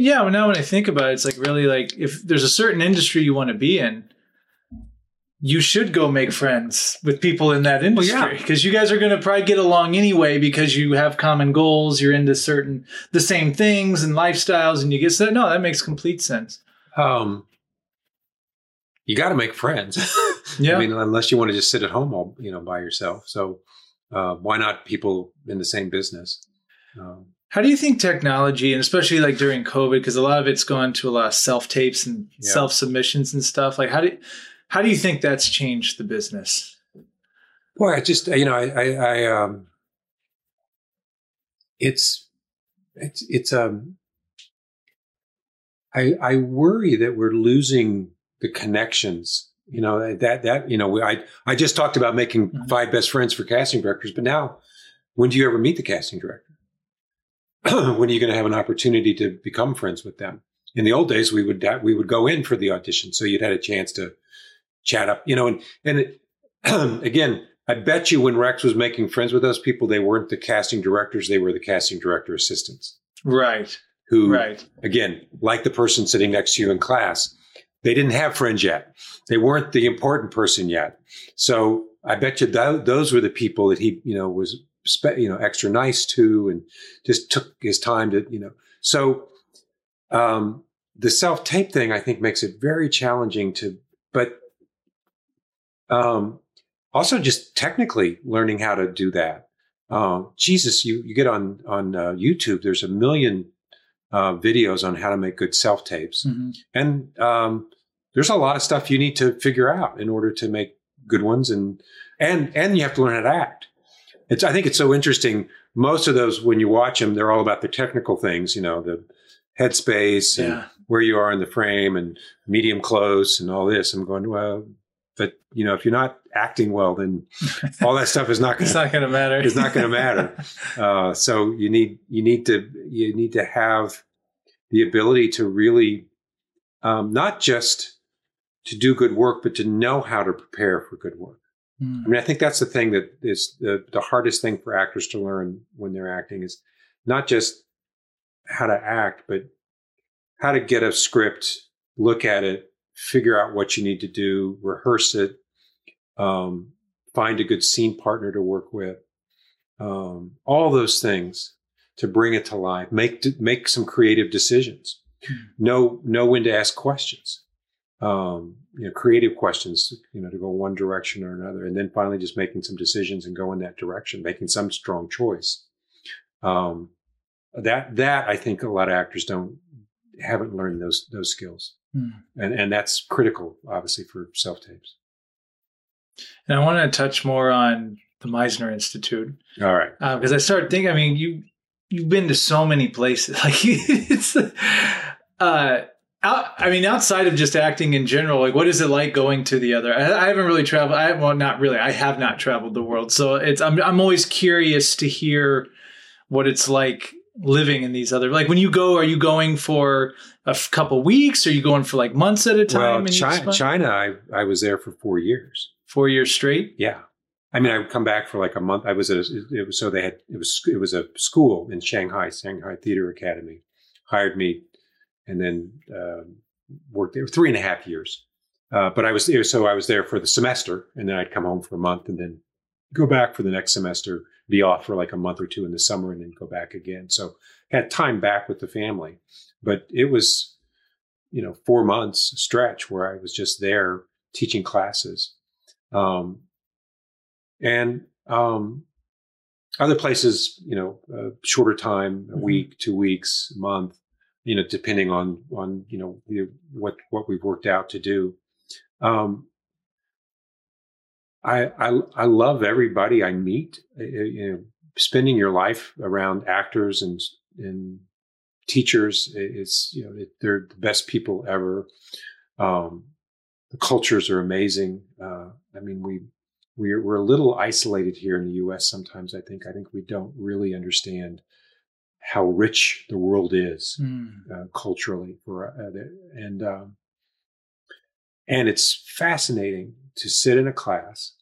yeah. Now when I think about it, it's like really like if there's a certain industry you want to be in, you should go make friends with people in that industry because well, yeah. you guys are going to probably get along anyway because you have common goals. You're into certain the same things and lifestyles, and you get that. No, that makes complete sense. Um, you got to make friends. [LAUGHS] yeah. I mean, unless you want to just sit at home all, you know, by yourself. So, uh, why not people in the same business? Um, how do you think technology, and especially like during COVID, because a lot of it's gone to a lot of self tapes and yeah. self submissions and stuff. Like, how do how do you think that's changed the business? Boy, I just you know, I, I, I um, it's it's it's um, I I worry that we're losing the connections. You know that that you know I I just talked about making mm-hmm. five best friends for casting directors, but now when do you ever meet the casting director? [CLEARS THROAT] when are you going to have an opportunity to become friends with them? In the old days, we would we would go in for the audition, so you'd had a chance to chat up, you know. And and it, [CLEARS THROAT] again, I bet you when Rex was making friends with those people, they weren't the casting directors; they were the casting director assistants, right? Who, right? Again, like the person sitting next to you in class, they didn't have friends yet. They weren't the important person yet. So I bet you th- those were the people that he, you know, was, spe- you know, extra nice to and just took his time to, you know. So um, the self tape thing, I think, makes it very challenging to, but um, also just technically learning how to do that. Uh, Jesus, you, you get on, on uh, YouTube, there's a million uh, videos on how to make good self tapes. Mm-hmm. And um, there's a lot of stuff you need to figure out in order to make good ones, and and and you have to learn how to act. It's I think it's so interesting. Most of those, when you watch them, they're all about the technical things. You know, the headspace and yeah. where you are in the frame and medium close and all this. I'm going well. But you know, if you're not acting well, then [LAUGHS] all that stuff is not. Gonna, it's not going to matter. It's not going to matter. [LAUGHS] Uh, so you need you need to you need to have the ability to really um, not just to do good work, but to know how to prepare for good work. Mm. I mean, I think that's the thing that is the, the hardest thing for actors to learn when they're acting is not just how to act, but how to get a script, look at it, figure out what you need to do, rehearse it, um, find a good scene partner to work with, um, all those things to bring it to life. Make make some creative decisions. Mm-hmm. Know know when to ask questions. Um, you know, creative questions. You know, to go one direction or another, and then finally just making some decisions and go in that direction, making some strong choice. Um, that that I think a lot of actors don't haven't learned those those skills, Hmm. and and that's critical, obviously, for self tapes. And I want to touch more on the Meisner Institute All right. because I started thinking. I mean, you you've been to so many places. [LAUGHS] Like it's, uh, I mean, outside of just acting in general, like what is it like going to the other? I, I haven't really traveled. I well, not really. I have not traveled the world, so it's. I'm I'm always curious to hear what it's like living in these other. Like when you go, are you going for a f- couple weeks? Are you going for like months at a time? Well, in China. China I, I was there for four years. Four years straight. Yeah. I mean, I would come back for like a month. I was at a, it was so they had it was it was a school in Shanghai, Shanghai Theater Academy, hired me, and then um, worked there three and a half years. Uh, but I was there, so I was there for the semester, and then I'd come home for a month, and then go back for the next semester, be off for like a month or two in the summer, and then go back again. So had time back with the family, but it was, you know, four months stretch where I was just there teaching classes. Um, and um, other places, you know, uh, shorter time, a Mhm. week, two weeks, a month, you know, depending on on you know what what we've worked out to do. Um, I, I I love everybody I meet. Uh, You know, spending your life around actors and and teachers is you know they're the best people ever. Um, the cultures are amazing. Uh, I mean, we we're we're a little isolated here in the U.S. Sometimes I think I think we don't really understand how rich the world is Hmm. uh, culturally for uh, and um, and it's fascinating to sit in a class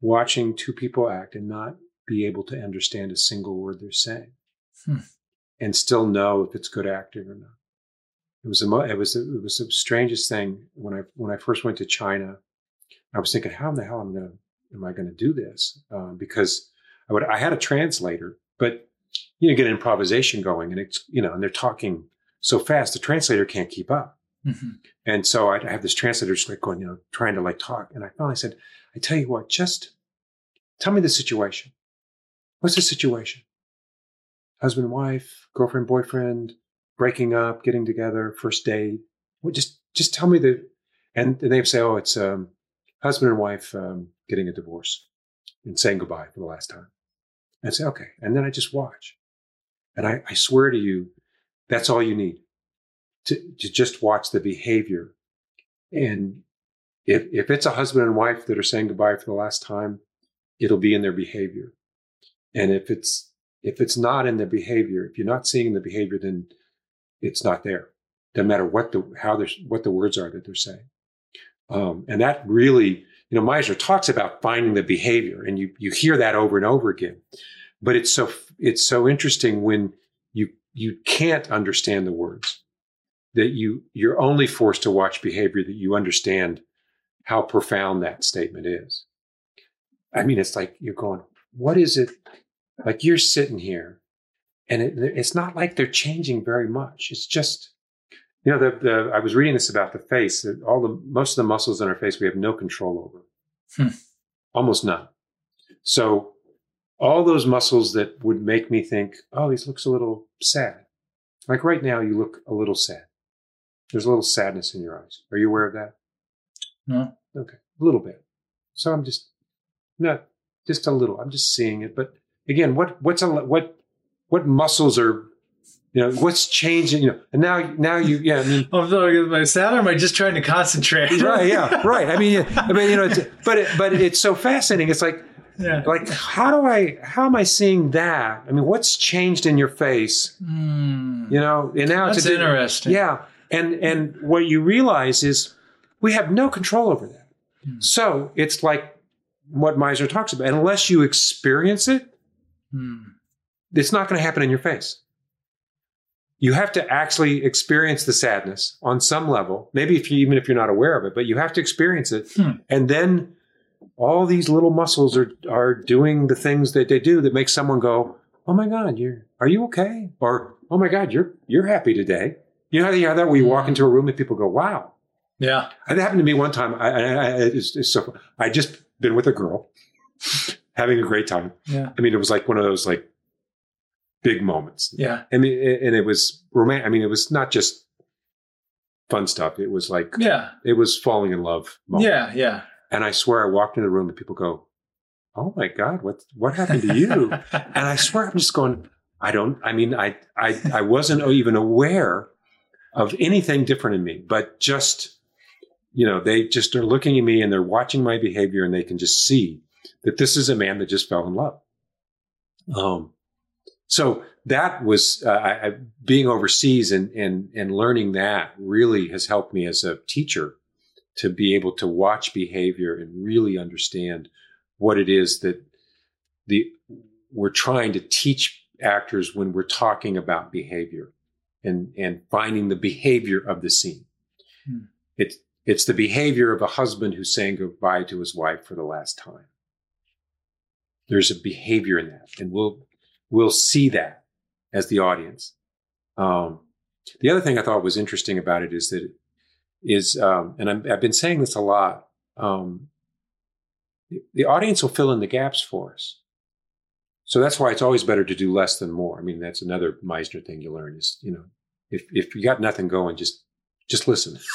watching two people act and not be able to understand a single word they're saying Hmm. and still know if it's good acting or not it was a mo- it was it was the strangest thing when i when i first went to china i was thinking how in the hell am i going to am i going to do this um, because i would i had a translator but you know get an improvisation going and it's you know and they're talking so fast the translator can't keep up Mhm. and so I have this translator just like going, you know, trying to like talk. And I finally said, I tell you what, just tell me the situation. What's the situation? Husband, wife, girlfriend, boyfriend, breaking up, getting together, first date. Well, just, just tell me the, and, and they say, oh, it's um, husband and wife um, getting a divorce and saying goodbye for the last time. And say, okay. And then I just watch. And I, I swear to you, that's all you need to, to just watch the behavior. And if, if it's a husband and wife that are saying goodbye for the last time, it'll be in their behavior. And if it's, if it's not in the behavior, if you're not seeing the behavior, then it's not there. Doesn't matter what the, how they're, what the words are that they're saying. Um, and that really, you know, Meisner talks about finding the behavior and you, you hear that over and over again, but it's so, it's so interesting when you, you can't understand the words that you you're only forced to watch behavior that you understand how profound that statement is. I mean, it's like you're going, what is it? Like you're sitting here, and it, it's not like they're changing very much. It's just, you know, the, the I was reading this about the face. That all the most of the muscles in our face we have no control over, Hmm. almost none. So all those muscles that would make me think, oh, he looks a little sad. Like right now, you look a little sad. There's a little sadness in your eyes. Are you aware of that? No. Okay, a little bit. So I'm just not just a little. I'm just seeing it. But again, what what's a what what muscles are you know what's changing? You know, and now now you yeah. I mean, [LAUGHS] Oh, sorry, am I sad or am I just trying to concentrate? right, yeah, [LAUGHS] right. I mean, I mean, you know, it's, but it, but it's so fascinating. It's like yeah. like how do I how am I seeing that? I mean, what's changed in your face? Hmm. You know, and now That's it's interesting. Yeah, and and what you realize is we have no control over that. Hmm. So it's like what Meisner talks about. Unless you experience it, Hmm. it's not going to happen in your face. You have to actually experience the sadness on some level. Maybe if you even if you're not aware of it, but you have to experience it, Hmm. and then all these little muscles are are doing the things that they do that make someone go, "Oh my God, you're are you okay?" Or "Oh my God, you're you're happy today." You know how you have that where you walk into a room and people go, "Wow." Yeah. It happened to me one time. I, I, I it's, it's so I just been with a girl, [LAUGHS] having a great time. Yeah. I mean, it was like one of those like big moments. Yeah. I mean, and it was romantic. I mean, it was not just fun stuff. It was like, Yeah. it was falling in love. moment. Yeah. Yeah. And I swear I walked into the room and people go, Oh my God, what, what happened to you? [LAUGHS] and I swear I'm just going, I don't, I mean, I, I, I wasn't even aware of anything different in me, but just, you know, they just are looking at me and they're watching my behavior and they can just see that this is a man that just fell in love. Um, so that was uh, I, I, being overseas and, and and learning that really has helped me as a teacher to be able to watch behavior and really understand what it is that the we're trying to teach actors when we're talking about behavior and and finding the behavior of the scene. Hmm. It's it's the behavior of a husband who's saying goodbye to his wife for the last time. There's a behavior in that, and we'll we'll see that as the audience. Um, the other thing I thought was interesting about it is that is, um, and i have been saying this a lot. Um, the, the audience will fill in the gaps for us. So that's why it's always better to do less than more. I mean, that's another Meisner thing you learn is, you know, if, if you got nothing going, just, just listen. [LAUGHS]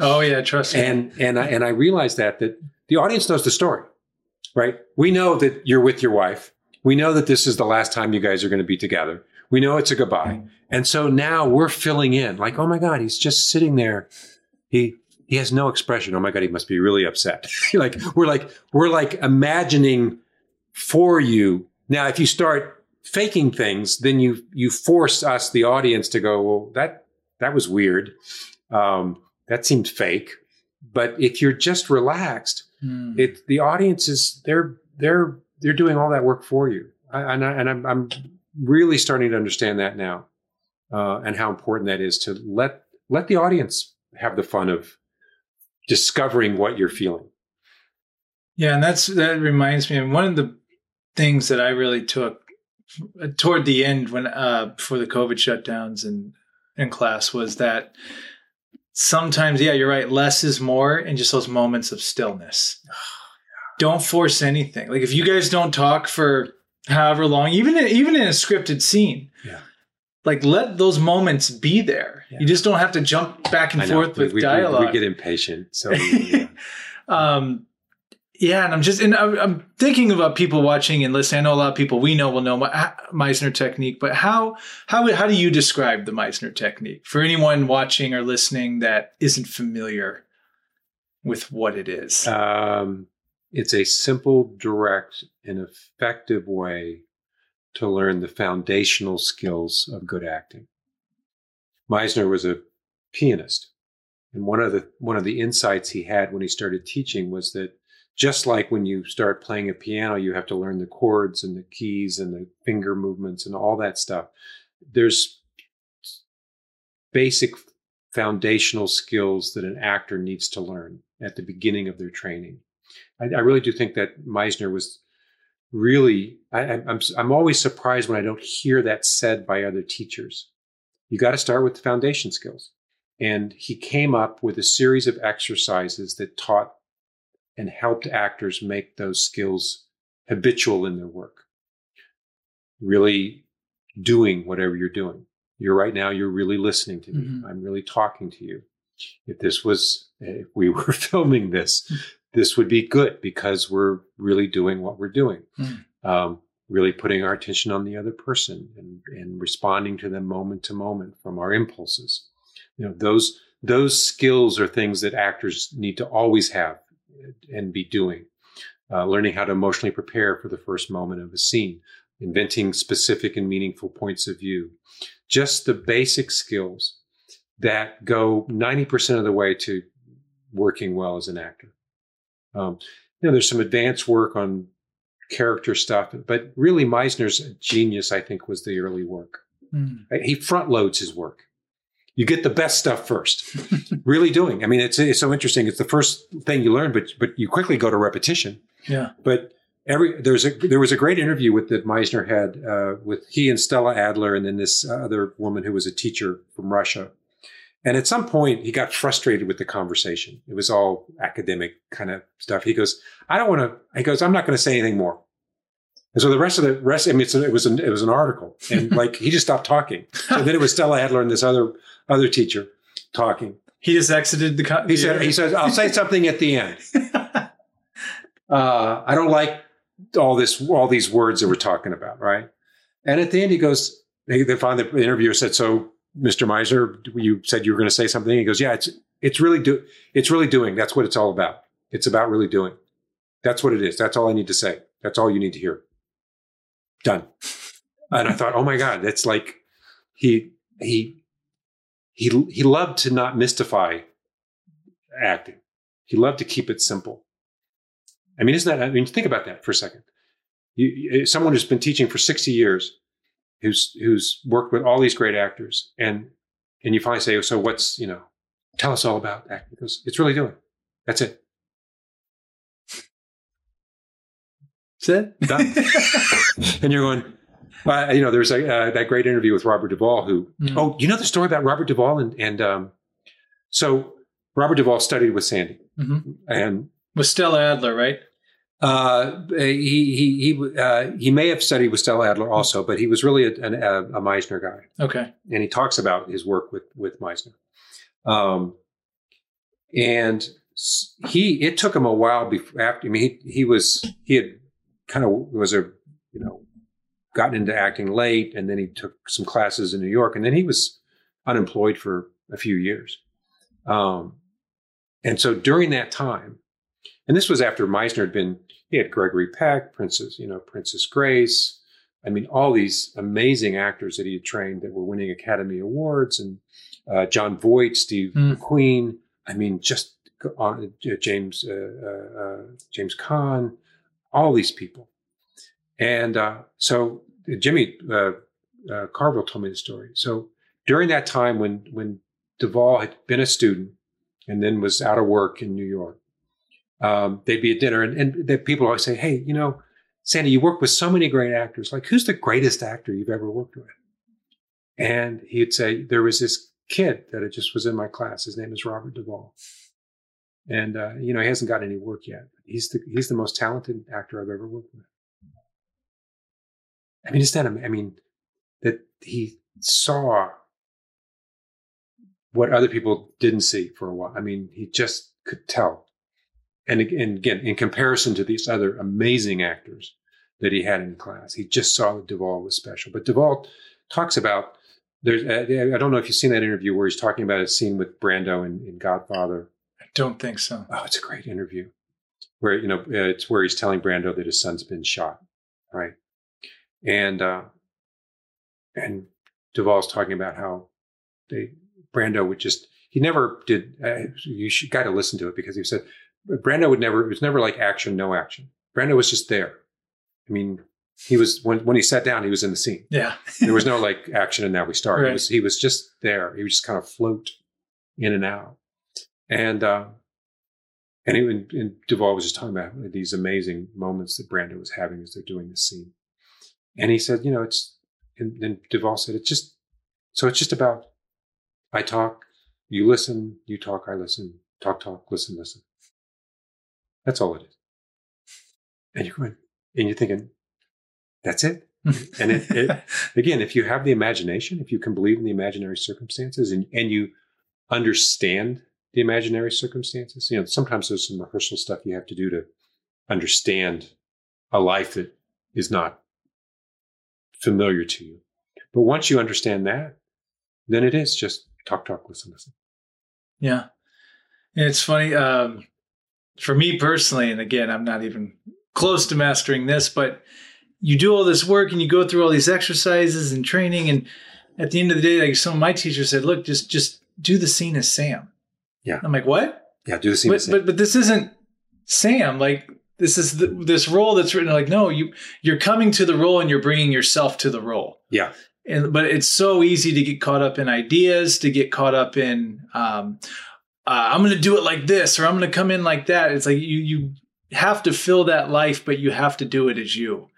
Oh yeah. Trust me. And, and I, and I realized that, that the audience knows the story, right? We know that you're with your wife. We know that this is the last time you guys are going to be together. We know it's a goodbye. And so now we're filling in like, oh my God, he's just sitting there. He, he has no expression. Oh my God, he must be really upset. [LAUGHS] like we're like, we're like imagining for you. Now, if you start faking things, then you, you force us, the audience to go, well, that, that was weird. Um, that seemed fake. But if you're just relaxed, Hmm. it, the audience is, they're, they're, they're doing all that work for you. I, and I, and I'm, I'm really starting to understand that now, uh, and how important that is to let let the audience have the fun of discovering what you're feeling. Yeah, and that's that reminds me one of the things that I really took toward the end when uh before the COVID shutdowns and in class was that sometimes, yeah, you're right, less is more and just those moments of stillness. [SIGHS] [SIGHS] Don't force anything. Like if you guys don't talk for however long, even in, even in a scripted scene, Yeah. like let those moments be there. Yeah. You just don't have to jump back and forth We- with we, we- dialogue. We, get impatient. So [LAUGHS] yeah. um yeah and i'm just and I'm, I'm thinking about people watching and listening i know a lot of people we know will know Me- meisner technique but how how how do you describe the meisner technique for anyone watching or listening that isn't familiar with what it is um, it's a simple, direct, and effective way to learn the foundational skills of good acting. Meisner was a pianist, and one of the one of the insights he had when he started teaching was that just like when you start playing a piano, you have to learn the chords and the keys and the finger movements and all that stuff. There's basic foundational skills that an actor needs to learn at the beginning of their training. I, I really do think that Meisner was really. I, I'm- I'm I'm always surprised when I don't hear that said by other teachers. You got to start with the foundation skills, and he came up with a series of exercises that taught and helped actors make those skills habitual in their work. Really doing whatever you're doing. You're right now, you're really listening to me. Mhm. I'm really talking to you. If this was, if we [LAUGHS] were filming this, this would be good because we're really doing what we're doing. Mm. Um, really putting our attention on the other person and, and responding to them moment to moment from our impulses. You know, those, those skills are things that actors need to always have and be doing. Uh, learning how to emotionally prepare for the first moment of a scene, inventing specific and meaningful points of view. Just the basic skills that go 90% of the way to working well as an actor. Um, you know, there's some advanced work on character stuff, but really Meisner's genius, I think, was the early work. Hmm. He front loads his work. You get the best stuff first. [LAUGHS] really doing. I mean, it's it's so interesting. It's the first thing you learn, but but you quickly go to repetition. yeah But every there's a there was a great interview with that Meisner had uh, with he and Stella Adler, and then this other woman who was a teacher from Russia. And at some point, he got frustrated with the conversation. It was all academic kind of stuff. He goes, "I don't want to." He goes, "I'm not going to say anything more." And so the rest of the rest, I mean, it's, it was an, it was an article, and [LAUGHS] like he just stopped talking. So then it was Stella Adler and this other other teacher talking. He just exited the. Co- He said, "He says I'll say something at the end. [LAUGHS] Uh, I don't like all this, all these words that we're talking about, right?" And at the end, he goes, "They, they found the interviewer said, so Mr. Meisner, you said you were going to say something." He goes, "Yeah, it's it's really do it's really doing. That's what it's all about. It's about really doing. That's what it is. That's all I need to say. That's all you need to hear. Done." And I thought, "Oh my God, that's like he he he he loved to not mystify acting. He loved to keep it simple. I mean, isn't that? I mean, think about that for a second. You, someone who's been teaching for sixty years, who's who's worked with all these great actors, and and you finally say, "So what's you know? Tell us all about acting." Because it's really doing. That's it. That's it. Done. [LAUGHS] and you're going. Uh, you know, there's a, uh, that great interview with Robert Duvall. Who? Mm. Oh, you know the story about Robert Duvall and and um, so Robert Duvall studied with Sandy, Mhm. and With Stella Adler, right? Uh, he he he uh, he may have studied with Stella Adler also, but he was really a, an, a, a Meisner guy, Okay. and he talks about his work with with Meisner. Um, and he it took him a while before after. I mean, he he was he had kind of was a you know gotten into acting late, and then he took some classes in New York, and then he was unemployed for a few years. Um, and so during that time, and this was after Meisner had been, he had Gregory Peck, Princess, you know, Princess Grace. I mean, all these amazing actors that he had trained that were winning Academy Awards, and uh, Jon Voight, Steve Hmm. McQueen. I mean, just on uh, James uh, uh, uh, James Caan, all these people. And uh, so Jimmy uh, uh, Carville told me the story. So during that time when when Duvall had been a student and then was out of work in New York, um, they'd be at dinner and, and the people always say, "Hey, you know, Sandy, you work with so many great actors. Like, who's the greatest actor you've ever worked with?" And he'd say, "There was this kid that it just was in my class. His name is Robert Duvall." And uh, you know he hasn't got any work yet. He's the he's the most talented actor I've ever worked with. I mean, it's that I mean that he saw what other people didn't see for a while. I mean, he just could tell. And, and again, in comparison to these other amazing actors that he had in class, he just saw that Duvall was special. But Duvall talks about there's uh, I don't know if you've seen that interview where he's talking about a scene with Brando in, in Godfather. I don't think so. Oh, it's a great interview where, you know, uh, it's where he's telling Brando that his son's been shot. Right. And, uh, and Duvall's talking about how they, Brando would just, he never did, uh, you should got to listen to it because he said, Brando would never, it was never like action, no action. Brando was just there. I mean, he was, when, when he sat down, he was in the scene. Yeah. There was no [LAUGHS] like action and now we start. Right. He was he was just there. He would just kind of float in and out. And uh and even and Duvall was just talking about these amazing moments that Brando was having as they're doing this scene. And he said, you know, it's and then Duvall said, it's just so it's just about I talk, you listen, you talk, I listen, talk, talk, listen, listen. That's all it is. And you're going, and you're thinking, that's it. And it, it [LAUGHS] again, if you have the imagination, if you can believe in the imaginary circumstances and, and you understand the imaginary circumstances, you know, sometimes there's some rehearsal stuff you have to do to understand a life that is not familiar to you. But once you understand that, then it is just talk, talk, listen, listen. Yeah. And it's funny, um, for me personally, and again, I'm not even close to mastering this, but you do all this work and you go through all these exercises and training, and at the end of the day, like some of my teachers said, look, just just do the scene as Sam. Yeah. I'm like, what? Yeah, do the same. But but but this isn't Sam. Like this is the, this role that's written. Like no, you you're coming to the role and you're bringing yourself to the role. yeah, and but it's so easy to get caught up in ideas to get caught up in um, uh, i'm going to do it like this or i'm going to come in like that it's like you you have to fill that life but you have to do it as you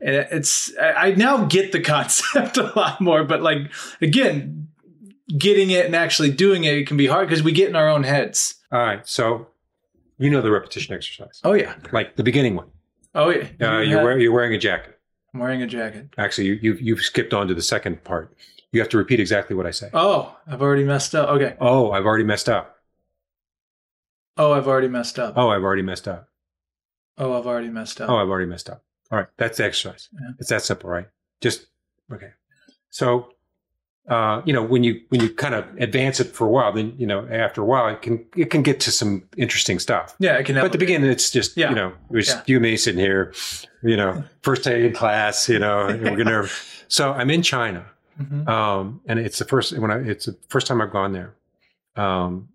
and it's i I now get the [LAUGHS] concept a lot more but like again getting it and actually doing it, it can be hard because we get in our own heads All right. So you know the repetition exercise, oh yeah like the beginning one. Oh, yeah. Uh, You you're, had- wear, you're wearing a jacket. I'm wearing a jacket. Actually, you, you've, you've skipped on to the second part. You have to repeat exactly what I say. Oh, I've already messed up. Okay. Oh, I've already messed up. Oh, I've already messed up. Oh, I've already messed up. Oh, I've already messed up. Oh, I've already messed up. All right. That's the exercise. Yeah. It's that simple, right? Just, okay. So, uh, you know, when you, when you kind of advance it for a while, then, you know, after a while, it can, it can get to some interesting stuff. yeah, it can. But at the beginning, it's just, Yeah. you know, it was Yeah. you and me sitting here, you know, [LAUGHS] first day in class, you know, we're gonna. [LAUGHS] So I'm in China, Mhm. um, and it's the first when I it's the first time I've gone there, um,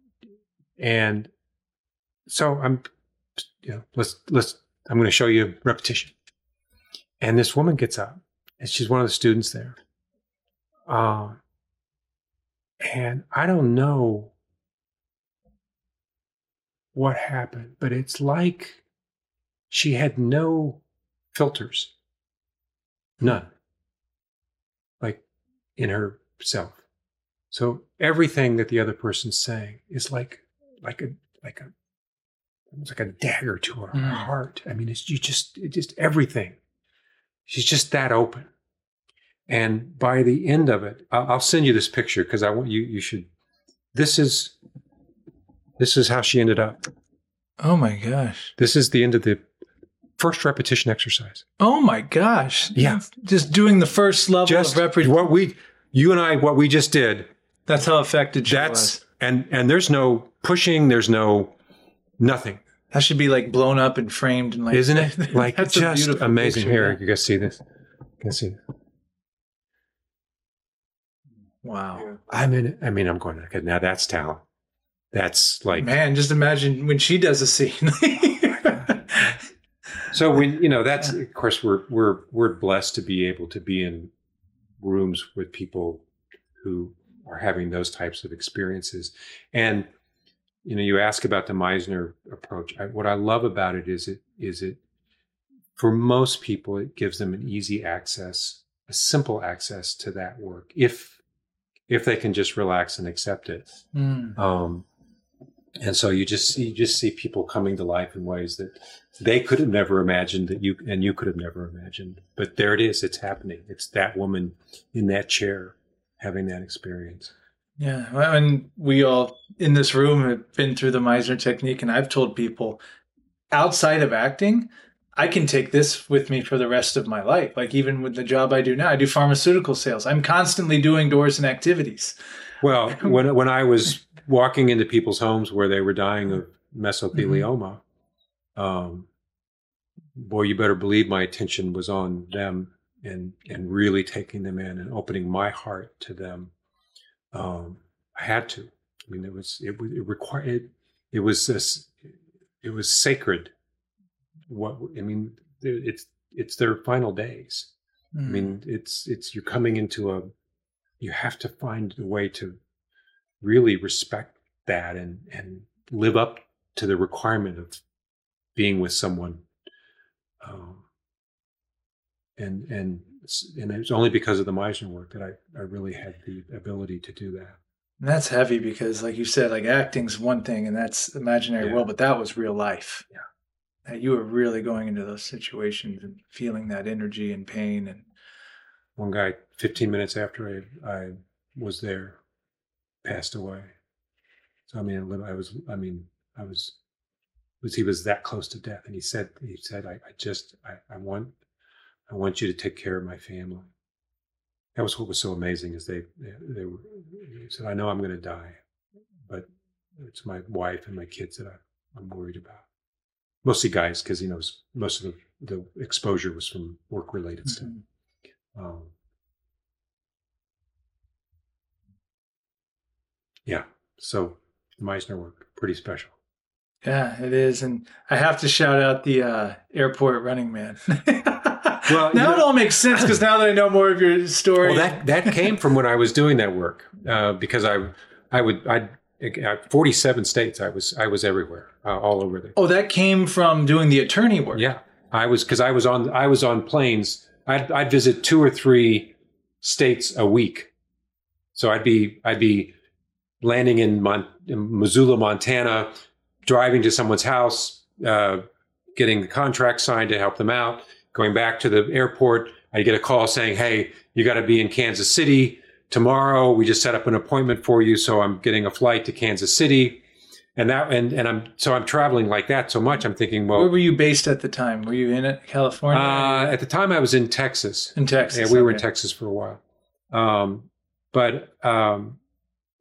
and so I'm, you know, let's let's I'm going to show you repetition, and this woman gets up, and she's one of the students there, um, and I don't know what happened, but it's like she had no filters. None. In herself. So everything that the other person's saying is like like a like a it's like a dagger to her Mm. heart. I mean, it's you just it just everything. She's just that open. And by the end of it, I'll, I'll send you this picture because I want you. You should. This is this is how she ended up. Oh my gosh. This is the end of the first repetition exercise. Oh my gosh. Yeah. Just doing the first level Just of repre- what we, you and I, what we just did. That's how affected she That's was. and and there's no pushing. There's no nothing, That should be like blown up and framed and like isn't it? [LAUGHS] Like That's just amazing. picture, Here, yeah. you guys see this? You guys see? This? Wow. I mean, I mean, I'm going. Okay, now that's talent. That's like Man, just imagine when she does a scene. [LAUGHS] So when you know that's of course we're we're we're blessed to be able to be in rooms with people who are having those types of experiences, and you know you ask about the Meisner approach. I, what I love about it is it is it for most people it gives them an easy access, a simple access to that work if if they can just relax and accept it. Hmm. Um, and so you just see, you just see people coming to life in ways that they could have never imagined that you and you could have never imagined. But there it is. It's happening. It's that woman in that chair having that experience. Yeah, well, and we all in this room have been through the Meisner technique, and I've told people outside of acting, I can take this with me for the rest of my life. Like even with the job I do now, I do pharmaceutical sales. I'm constantly doing doors and activities. Well, [LAUGHS] when when I was walking into people's homes where they were dying of mesothelioma, um, boy, you better believe my attention was on them and and really taking them in and opening my heart to them. Um, I had to. I mean, it was it was it required. It, it was this. It was sacred. What I mean, it's it's their final days. I Hmm. mean, it's it's you're coming into a. You have to find a way to really respect that and and live up to the requirement of being with someone. Um, and and and it's only because of the Meisner work that I I really had the ability to do that. And that's heavy because, like you said, like acting's one thing, and that's imaginary Yeah. world, but that was real life. Yeah. That you were really going into those situations and feeling that energy and pain, and One guy, 15 minutes after I I was there, passed away. So I mean, I was I mean I was was he was that close to death, and he said he said I, I just I, I want I want you to take care of my family. That was what was so amazing is they they, they were he said I know I'm going to die, but it's my wife and my kids that I, I'm worried about. Mostly guys because he knows most of the, the exposure was from work related stuff. Mhm. Um, yeah, so the Meisner work pretty special. yeah, it is. And I have to shout out the uh, airport running man. [LAUGHS] Well, now know- it all makes sense because now that I know more of your story, Well, that that came from when I was doing that work uh, because I I would I at 47 states I was I was everywhere uh, all over the oh, that came from doing the attorney work. yeah I was because I was on I was on planes I'd, I'd visit two or three states a week so I'd be I'd be landing in, Mon- in Missoula Montana driving to someone's house uh, getting the contract signed to help them out. Going back to the airport, I get a call saying, "Hey, you got to be in Kansas City tomorrow. We just set up an appointment for you, so I'm getting a flight to Kansas City." And that, and, and I'm so I'm traveling like that so much. I'm thinking, well, Where were you based at the time? Were you in California? uh, at the time I was in Texas. in Texas. Yeah, we were in. Texas for a while. Um, but um,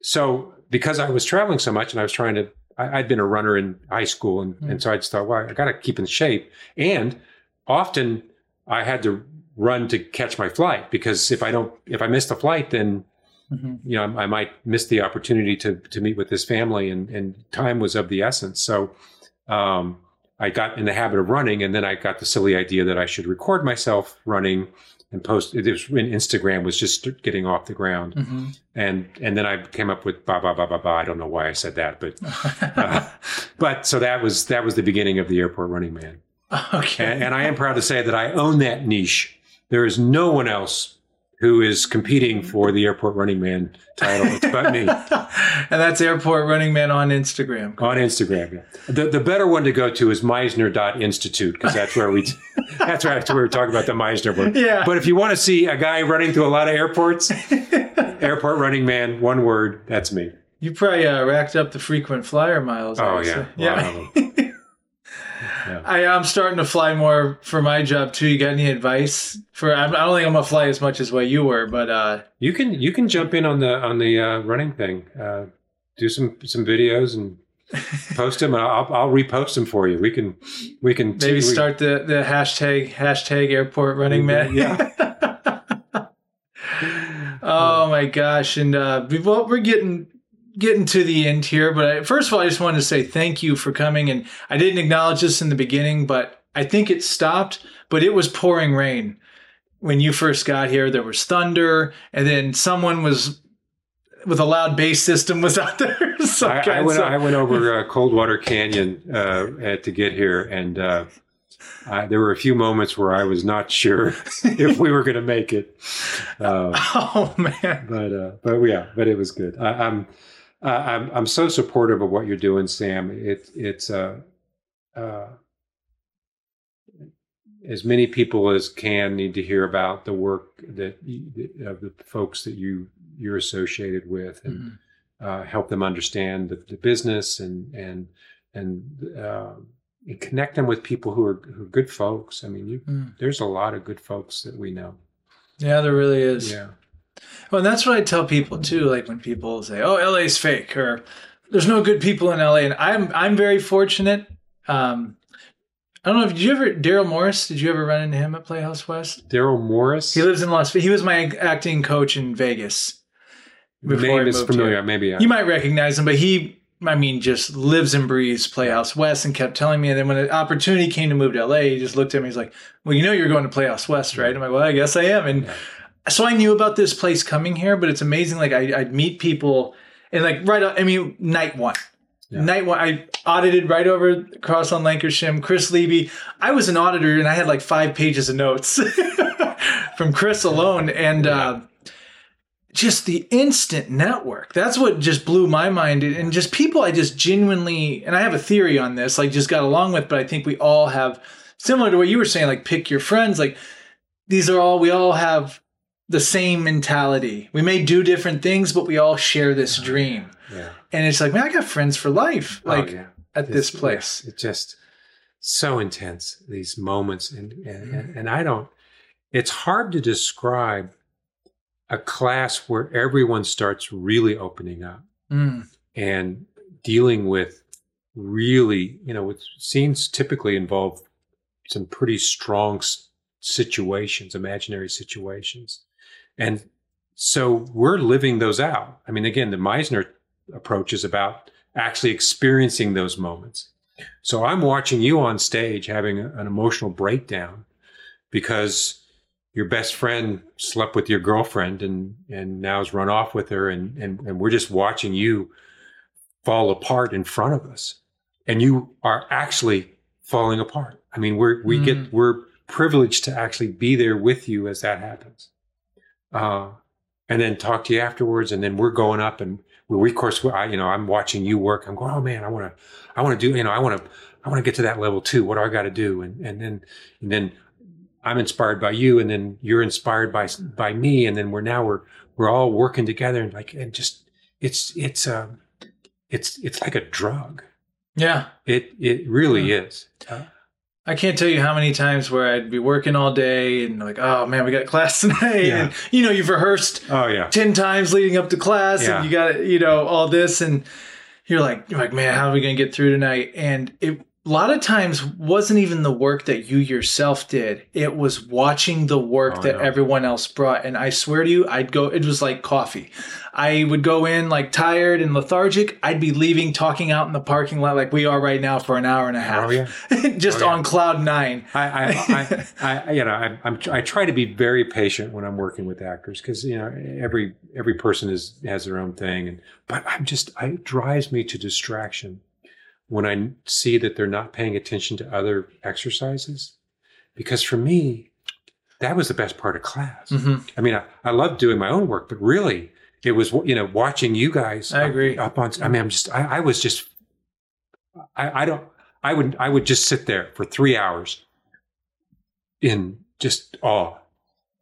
so because I was traveling so much and I was trying to, I, I'd been a runner in high school, and, Hmm. and so I just thought, well, I got to keep in shape. And often I had to run to catch my flight because if I don't, if I miss the flight, then Mhm. you know I, I might miss the opportunity to to meet with this family, and and time was of the essence. So. Um, I got in the habit of running, and then I got the silly idea that I should record myself running and post. It was when Instagram was just getting off the ground, Mhm. and and then I came up with ba ba ba ba ba. I don't know why I said that, but uh, [LAUGHS] but so that was that was the beginning of the airport running man, [LAUGHS] okay. and, and I am proud to say that I own that niche. There is no one else who is competing for the airport running man title. It's but me [LAUGHS] and that's Airport Running Man on Instagram. on Instagram. Yeah. The the better one to go to is Meisner.institute because that's where we [LAUGHS] that's where, that's where we're talking about the Meisner book. Yeah. But if you want to see a guy running through a lot of airports, [LAUGHS] airport running man, one word, that's me. You probably uh, racked up the frequent flyer miles. Oh yeah, say. A lot yeah. of. Yeah. I am starting to fly more for my job too. You got any advice for? I'm- don't think I'm gonna fly as much as what you were, but uh, You can you can jump in on the on the uh, running thing. Uh, do some some videos and post them. And I'll I'll repost them for you. We can we can maybe we- start the the hashtag hashtag Airport Running Man. Yeah. [LAUGHS] oh my gosh! And uh, we- well, we're getting getting to the end here, but I, first of all, I just wanted to say thank you for coming. And I didn't acknowledge this in the beginning, but I think it stopped. But it was pouring rain when you first got here. There was thunder, and then someone was with a loud bass system was [LAUGHS] out there. so I, I went. I went over uh, Coldwater Canyon uh, to get here, and uh, I, there were a few moments where I was not sure [LAUGHS] if we were going to make it. [LAUGHS] Uh, oh man, but uh, but yeah, but it was good. I, I'm I- I'm I'm so supportive of what you're doing, Sam. It it's uh, uh, as many people as can need to hear about the work that of the folks that you you're associated with, and uh, help them understand the, the business and and and, uh, and connect them with people who are who are good folks. I mean, you, Mm. there's a lot of good folks that we know. yeah, there really is. Yeah. Well, that's what I tell people too. Like when people say, "Oh, LA's fake," or "There's no good people in LA," and I'm I'm very fortunate. Um, I don't know if did you ever Daryl Morris? Did you ever run into him at Playhouse West? Daryl Morris. He lives in Las Vegas. He was my acting coach in Vegas. Name is familiar. here. Maybe I, You might recognize him, but he, I mean, just lives and breathes Playhouse West, and kept telling me. And then when the opportunity came to move to LA, he just looked at me. He's like, "Well, you know, you're going to Playhouse West, right?" I'm like, "Well, I guess I am." And Yeah. So I knew about this place coming here, but it's amazing. Like I, I'd meet people, and like right, I mean, night one. Yeah. Night one, I audited right over across on Lankershim. Chris Levy, I was an auditor and I had like five pages of notes [LAUGHS] from Chris alone. And uh, just the instant network. That's what just blew my mind. And just people I just genuinely, and I have a theory on this, like just got along with, but I think we all have, similar to what you were saying, like pick your friends. Like these are all, we all have the same mentality. We may do different things, but we all share this dream. yeah. And it's like, man, I got friends for life. Like oh, yeah. at this It's- place. yeah, It's just so intense. These moments, and and, and and I don't. It's hard to describe a class where everyone starts really opening up Mm. and dealing with really, you know, with scenes typically involve some pretty strong situations, imaginary situations. And so we're living those out. I mean, again, the Meisner approach is about actually experiencing those moments. So I'm watching you on stage having an emotional breakdown because your best friend slept with your girlfriend and and now has run off with her and and, and we're just watching you fall apart in front of us and you are actually falling apart i mean we're we Mm. get we're privileged to actually be there with you as that happens uh and then talk to you afterwards. And then we're going up and we, of course, I, you know, I'm watching you work. I'm going, oh man, I want to, I want to do, you know, I want to, I want to get to that level too. What do I got to do? And, and then, and then I'm inspired by you and then you're inspired by, by me. And then we're now, we're, we're all working together and like, and just, it's, it's, um, it's, it's like a drug. Yeah. It, it really yeah. is. Uh, I can't tell you how many times where I'd be working all day and like, oh man, we got class [LAUGHS] tonight. Yeah. And you know, you've rehearsed oh yeah 10 times leading up to class yeah. and you got, you know, all this and you're like, you're like, man, how are we going to get through tonight? And it a lot of times wasn't even the work that you yourself did. It was watching the work oh, that everyone else brought. And I swear to you, I'd go, it was like coffee. I would go in like tired and lethargic. I'd be leaving, talking out in the parking lot like we are right now for an hour and a half. Oh, yeah. [LAUGHS] Just oh, yeah. on cloud nine. I, I, I, [LAUGHS] I you know, I, I'm, I try to be very patient when I'm working with actors because, you know, every, every person is, has their own thing. And, but I'm just, it drives me to distraction when I see that they're not paying attention to other exercises. Because for me, that was the best part of class. Mm-hmm. I mean, I, I love doing my own work, but really, it was you know watching you guys. I agree. Up, on, I mean, I'm just, I, I was just, I, I don't, I would, I would just sit there for three hours in just awe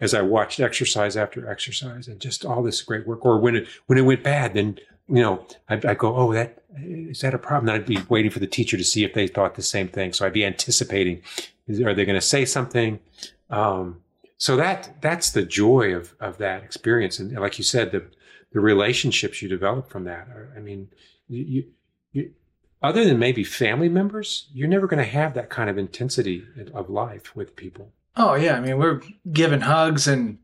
as I watched exercise after exercise and just all this great work. Or when it when it went bad, then you know I'd, I'd go, oh, that is that a problem? Then I'd be waiting for the teacher to see if they thought the same thing. So I'd be anticipating, are they going to say something? Um, so that that's the joy of of that experience, and like you said, the the relationships you develop from that. I mean, you, you other than maybe family members, you're never going to have that kind of intensity of life with people. Oh yeah, I mean we're giving hugs and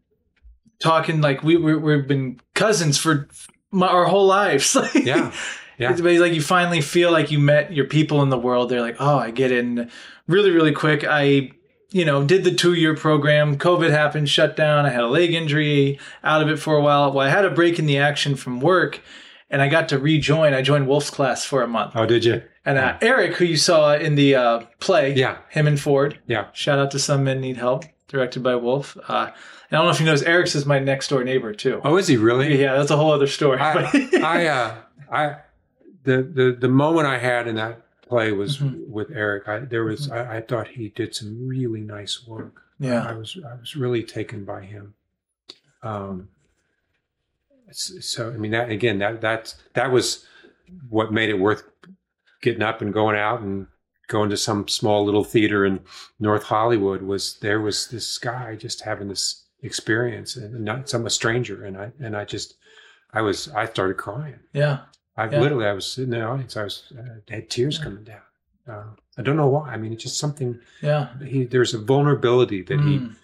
talking like we we have been cousins for my, our whole lives. [LAUGHS] yeah, yeah. It's like you finally feel like you met your people in the world. They're like, oh, I get in really, really quick. I, you know, did the two year program. COVID happened, shut down. I had a leg injury, out of it for a while. Well, I had a break in the action from work and I got to rejoin. I joined Wolf's class for a month. Oh, did you? And uh, Eric, who you saw in the uh, play, yeah, him and Ford, yeah. Shout out to Some Men Need Help, directed by Wolf. Uh, I don't know if you know, Eric's is my next door neighbor too. Oh, is he really? Yeah, that's a whole other story. I, I, uh, I, the the the moment I had in that play was mm-hmm. with Eric. I, there was mm-hmm. I, I, thought he did some really nice work. Yeah, I, was I was really taken by him. Um, so I mean that again that that that was what made it worth getting up and going out and going to some small little theater in North Hollywood was there was this guy just having this experience and not some a stranger and I and I just I was I started crying. Yeah. I yeah. literally, I was sitting in the audience. I was uh, had tears yeah. coming down. Uh, I don't know why. I mean, it's just something. Yeah. He, there's a vulnerability that mm.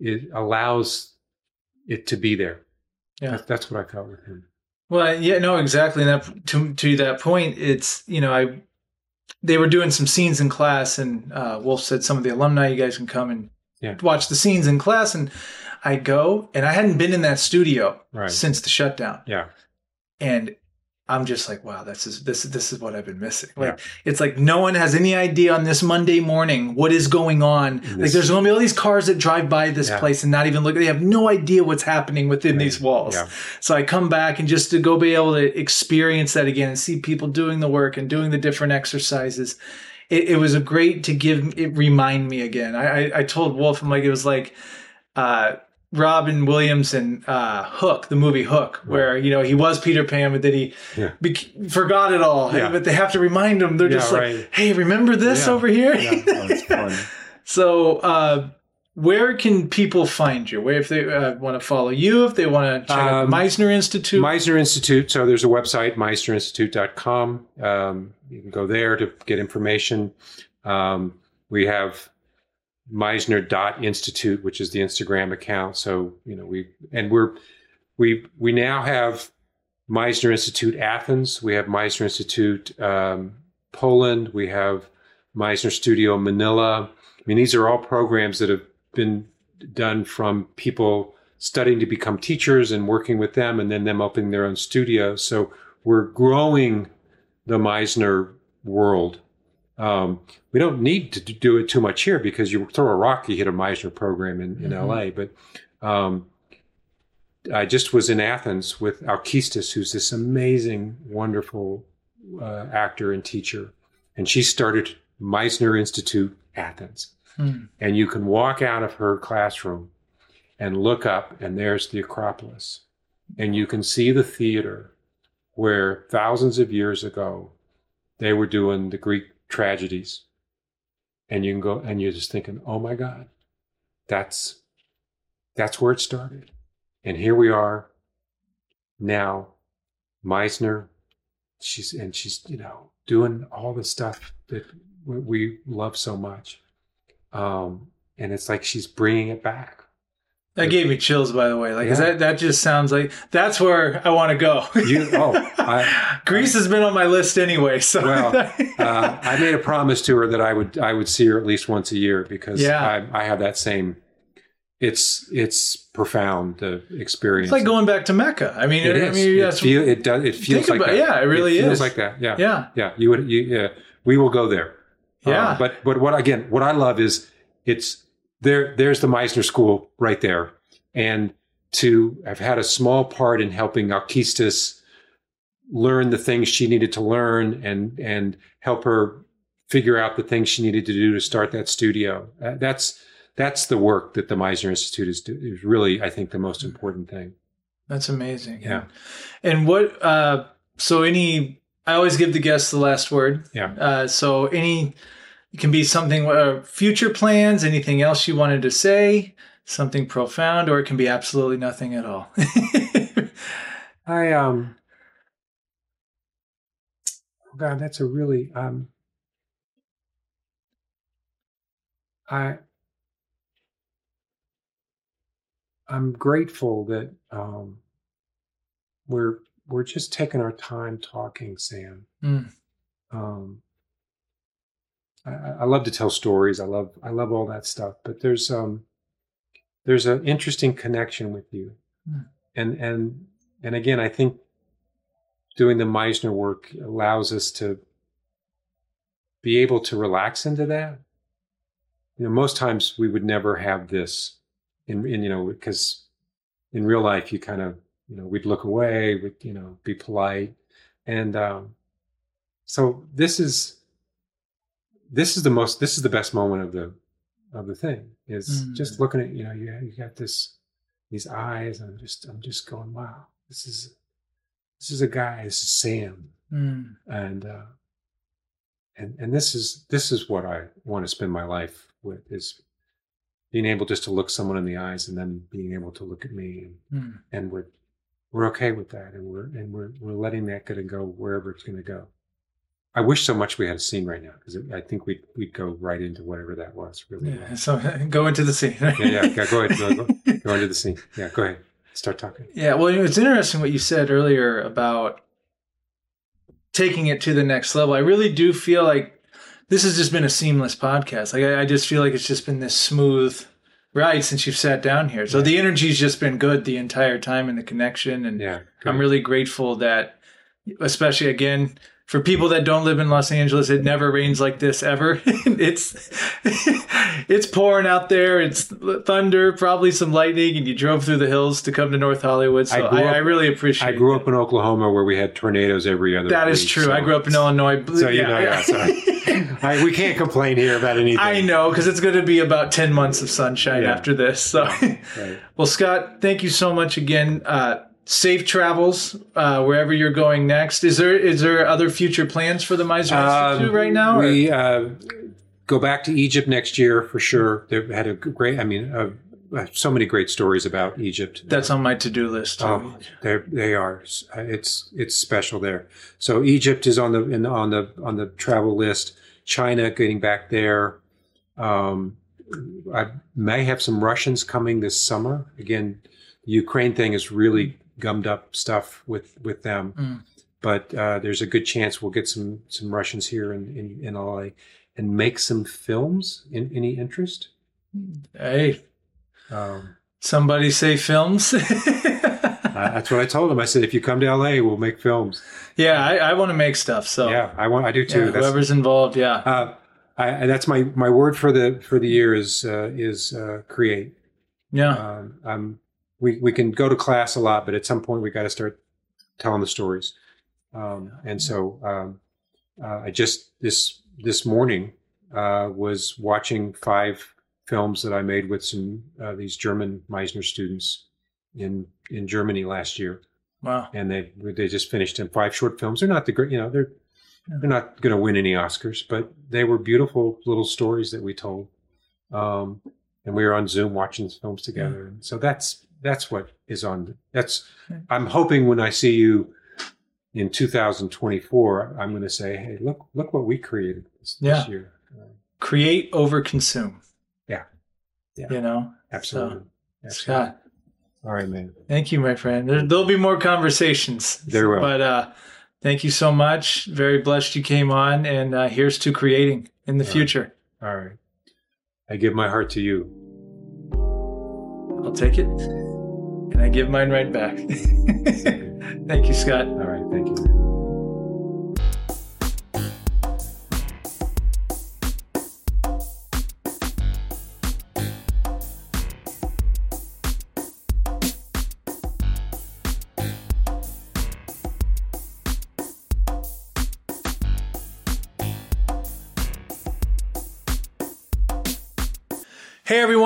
he it allows it to be there. Yeah. That's, that's what I felt with him. Well, yeah, no, exactly. And that to to that point, it's you know, I they were doing some scenes in class, and uh, Wolf said some of the alumni, you guys can come and yeah. watch the scenes in class, and I go, and I hadn't been in that studio right. since the shutdown. Yeah. And I'm just like, wow, this is this this is what I've been missing. Like yeah. it's like no one has any idea on this Monday morning what is going on. This, like there's gonna be all these cars that drive by this yeah. place and not even look. They have no idea what's happening within right. these walls. Yeah. So I come back and just to go be able to experience that again and see people doing the work and doing the different exercises. It, it was a great to give it remind me again. I, I, I told Wolf, I'm like it was like. Uh, Robin Williams and uh, Hook, the movie Hook, where you know he was Peter Pan, but then he yeah. forgot it all. Yeah. But they have to remind him. They're yeah, just right. like, "Hey, remember this over here?" Oh, [LAUGHS] so, uh, where can people find you? Where if they uh, want to follow you, if they want to check um, out the Meisner Institute, Meisner Institute. So there's a website, meisnerinstitute.com. Um, you can go there to get information. Um, we have Meisner.institute, which is the Instagram account. So, you know, we, and we're, we, we now have Meisner Institute Athens. We have Meisner Institute um, Poland. We have Meisner Studio Manila. I mean, these are all programs that have been done from people studying to become teachers and working with them and then them opening their own studio. So we're growing the Meisner world um, we don't need to do it too much here because you throw a rock, you hit a Meisner program in, in mm-hmm. LA. But um, I just was in Athens with Alkistis, who's this amazing, wonderful uh, actor and teacher, and she started Meisner Institute Athens. Hmm. And you can walk out of her classroom and look up, and there's the Acropolis, and you can see the theater where thousands of years ago they were doing the Greek tragedies, and you can go and you're just thinking, oh my God, that's that's where it started. And here we are now, Meisner, she's and she's, you know, doing all the stuff that we- love so much. Um, and it's like she's bringing it back. That gave me chills, by the way. Like Yeah. that that just sounds like that's where I want to go. [LAUGHS] You- oh, I- [LAUGHS] Greece has been on my list anyway. So, Well, [LAUGHS] uh, I made a promise to her that I would I would see her at least once a year because Yeah. I, I have that same. It's it's profound the experience. it's like going back to Mecca. I mean, It I mean, it, feel, it does. It feels like about- that. yeah, it really is. it feels is. like that. Yeah, yeah, yeah. You would. You, yeah. We will go there. yeah. Uh, but but what again? What I love is it's there. There's the Meisner School right there, and to have had a small part in helping Alkistis learn the things she needed to learn and and help her figure out the things she needed to do to start that studio. Uh, that's that's the work that the Meisner Institute is do, is really I think the most important thing. That's amazing. Yeah. And what? Uh, so any? I always give the guests the last word. Yeah. Uh, so any? It can be something. Uh, future plans. Anything else you wanted to say? Something profound, or it can be absolutely nothing at all. [LAUGHS] I um oh God, that's a really um I I'm grateful that um we're we're just taking our time talking, Sam. Mm. Um I, I love to tell stories. I love I love all that stuff, but there's um there's an interesting connection with you. Mm. And and and again, I think doing the Meisner work allows us to be able to relax into that. You know, most times we would never have this in, in you know, because in real life you kind of, you know, we'd look away, we'd, you know, be polite. And um, so this is this is the most this is the best moment of the of the thing is Mm. just looking at you know you you got this these eyes and I'm just I'm just going wow this is this is a guy this is Sam Mm. and uh, and and this is this is what I want to spend my life with is being able just to look someone in the eyes and then being able to look at me and Mm. and we're we're okay with that and we're and we're we're letting that go to go wherever it's going to go. I wish so much we had a scene right now because I think we'd we'd go right into whatever that was. Really, Yeah. well. So [LAUGHS] go into the scene. yeah, yeah, yeah. Go ahead, go, go, [LAUGHS] go into the scene. Yeah, go ahead, start talking. Yeah, well, you know, it's interesting what you said earlier about taking it to the next level. I really do feel like this has just been a seamless podcast. Like I, I just feel like it's just been this smooth ride since you've sat down here. So the energy's just been good the entire time and the connection. And Yeah, I'm really grateful that, especially again, for people that don't live in Los Angeles, it never rains like this ever. [LAUGHS] it's [LAUGHS] it's pouring out there. It's thunder, probably some lightning, and you drove through the hills to come to North Hollywood. So I I, grew I, really appreciate. I grew up in Oklahoma where we had tornadoes every other. Day. That is week, true. so- I grew up in Illinois. So you know, yeah. So [LAUGHS] I, we can't complain here about anything. I know because it's going to be about ten months of sunshine Yeah. after this. So, Right. well, Scott, thank you so much again. Uh, safe travels uh, wherever you're going next. Is there is there other future plans for the Meisner Institute Um, right now? or- We uh, go back to Egypt next year for sure. They've had a great. I mean, uh, uh, so many great stories about Egypt. That's on my to do list. Oh, they they are. It's it's special there. So Egypt is on the in, on the on the travel list. China getting back there. Um, I may have some Russians coming this summer. Again, the Ukraine thing is really gummed up stuff with with them. Mm. But uh, there's a good chance we'll get some some Russians here in in, in LA and make some films. In any interest? Hey, Um, somebody say films. uh, that's what I told them. I said, if you come to LA, we'll make films. yeah, I, I want to make stuff. So Yeah, I want. I do too. yeah, whoever's involved, yeah. Uh, I, and that's my my word for the for the year is uh, is uh, create. Yeah. Um, I'm we we can go to class a lot, but at some point we got to start telling the stories. Um, and so um, uh, I just this this morning uh, was watching five films that I made with some uh, these German Meisner students in in Germany last year. Wow. And they they just finished in five short films. They're not the great, you know, they're they're not going to win any Oscars, but they were beautiful little stories that we told. Um, and we were on Zoom watching the films together. And so that's that's what is on. That's I'm hoping when I see you in 2024, I'm going to say, hey, look look what we created this, Yeah. this year. Create over consume. Yeah. Yeah. You know, absolutely. Absolutely. Scott. All right, man. Thank you, my friend. There, there'll be more conversations. There will. But uh, thank you so much. Very blessed you came on, and uh, here's to creating in the All right. future. All right. I give my heart to you. I'll take it, and I give mine right back. [LAUGHS] thank you, Scott. All right. Thank you.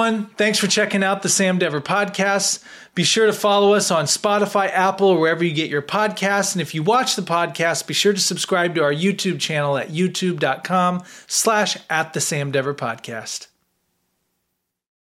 Everyone, thanks for checking out the Sam Dever podcast. Be sure to follow us on Spotify, Apple, or wherever you get your podcasts. And if you watch the podcast, be sure to subscribe to our YouTube channel at youtube.com slash at the Sam Dever podcast.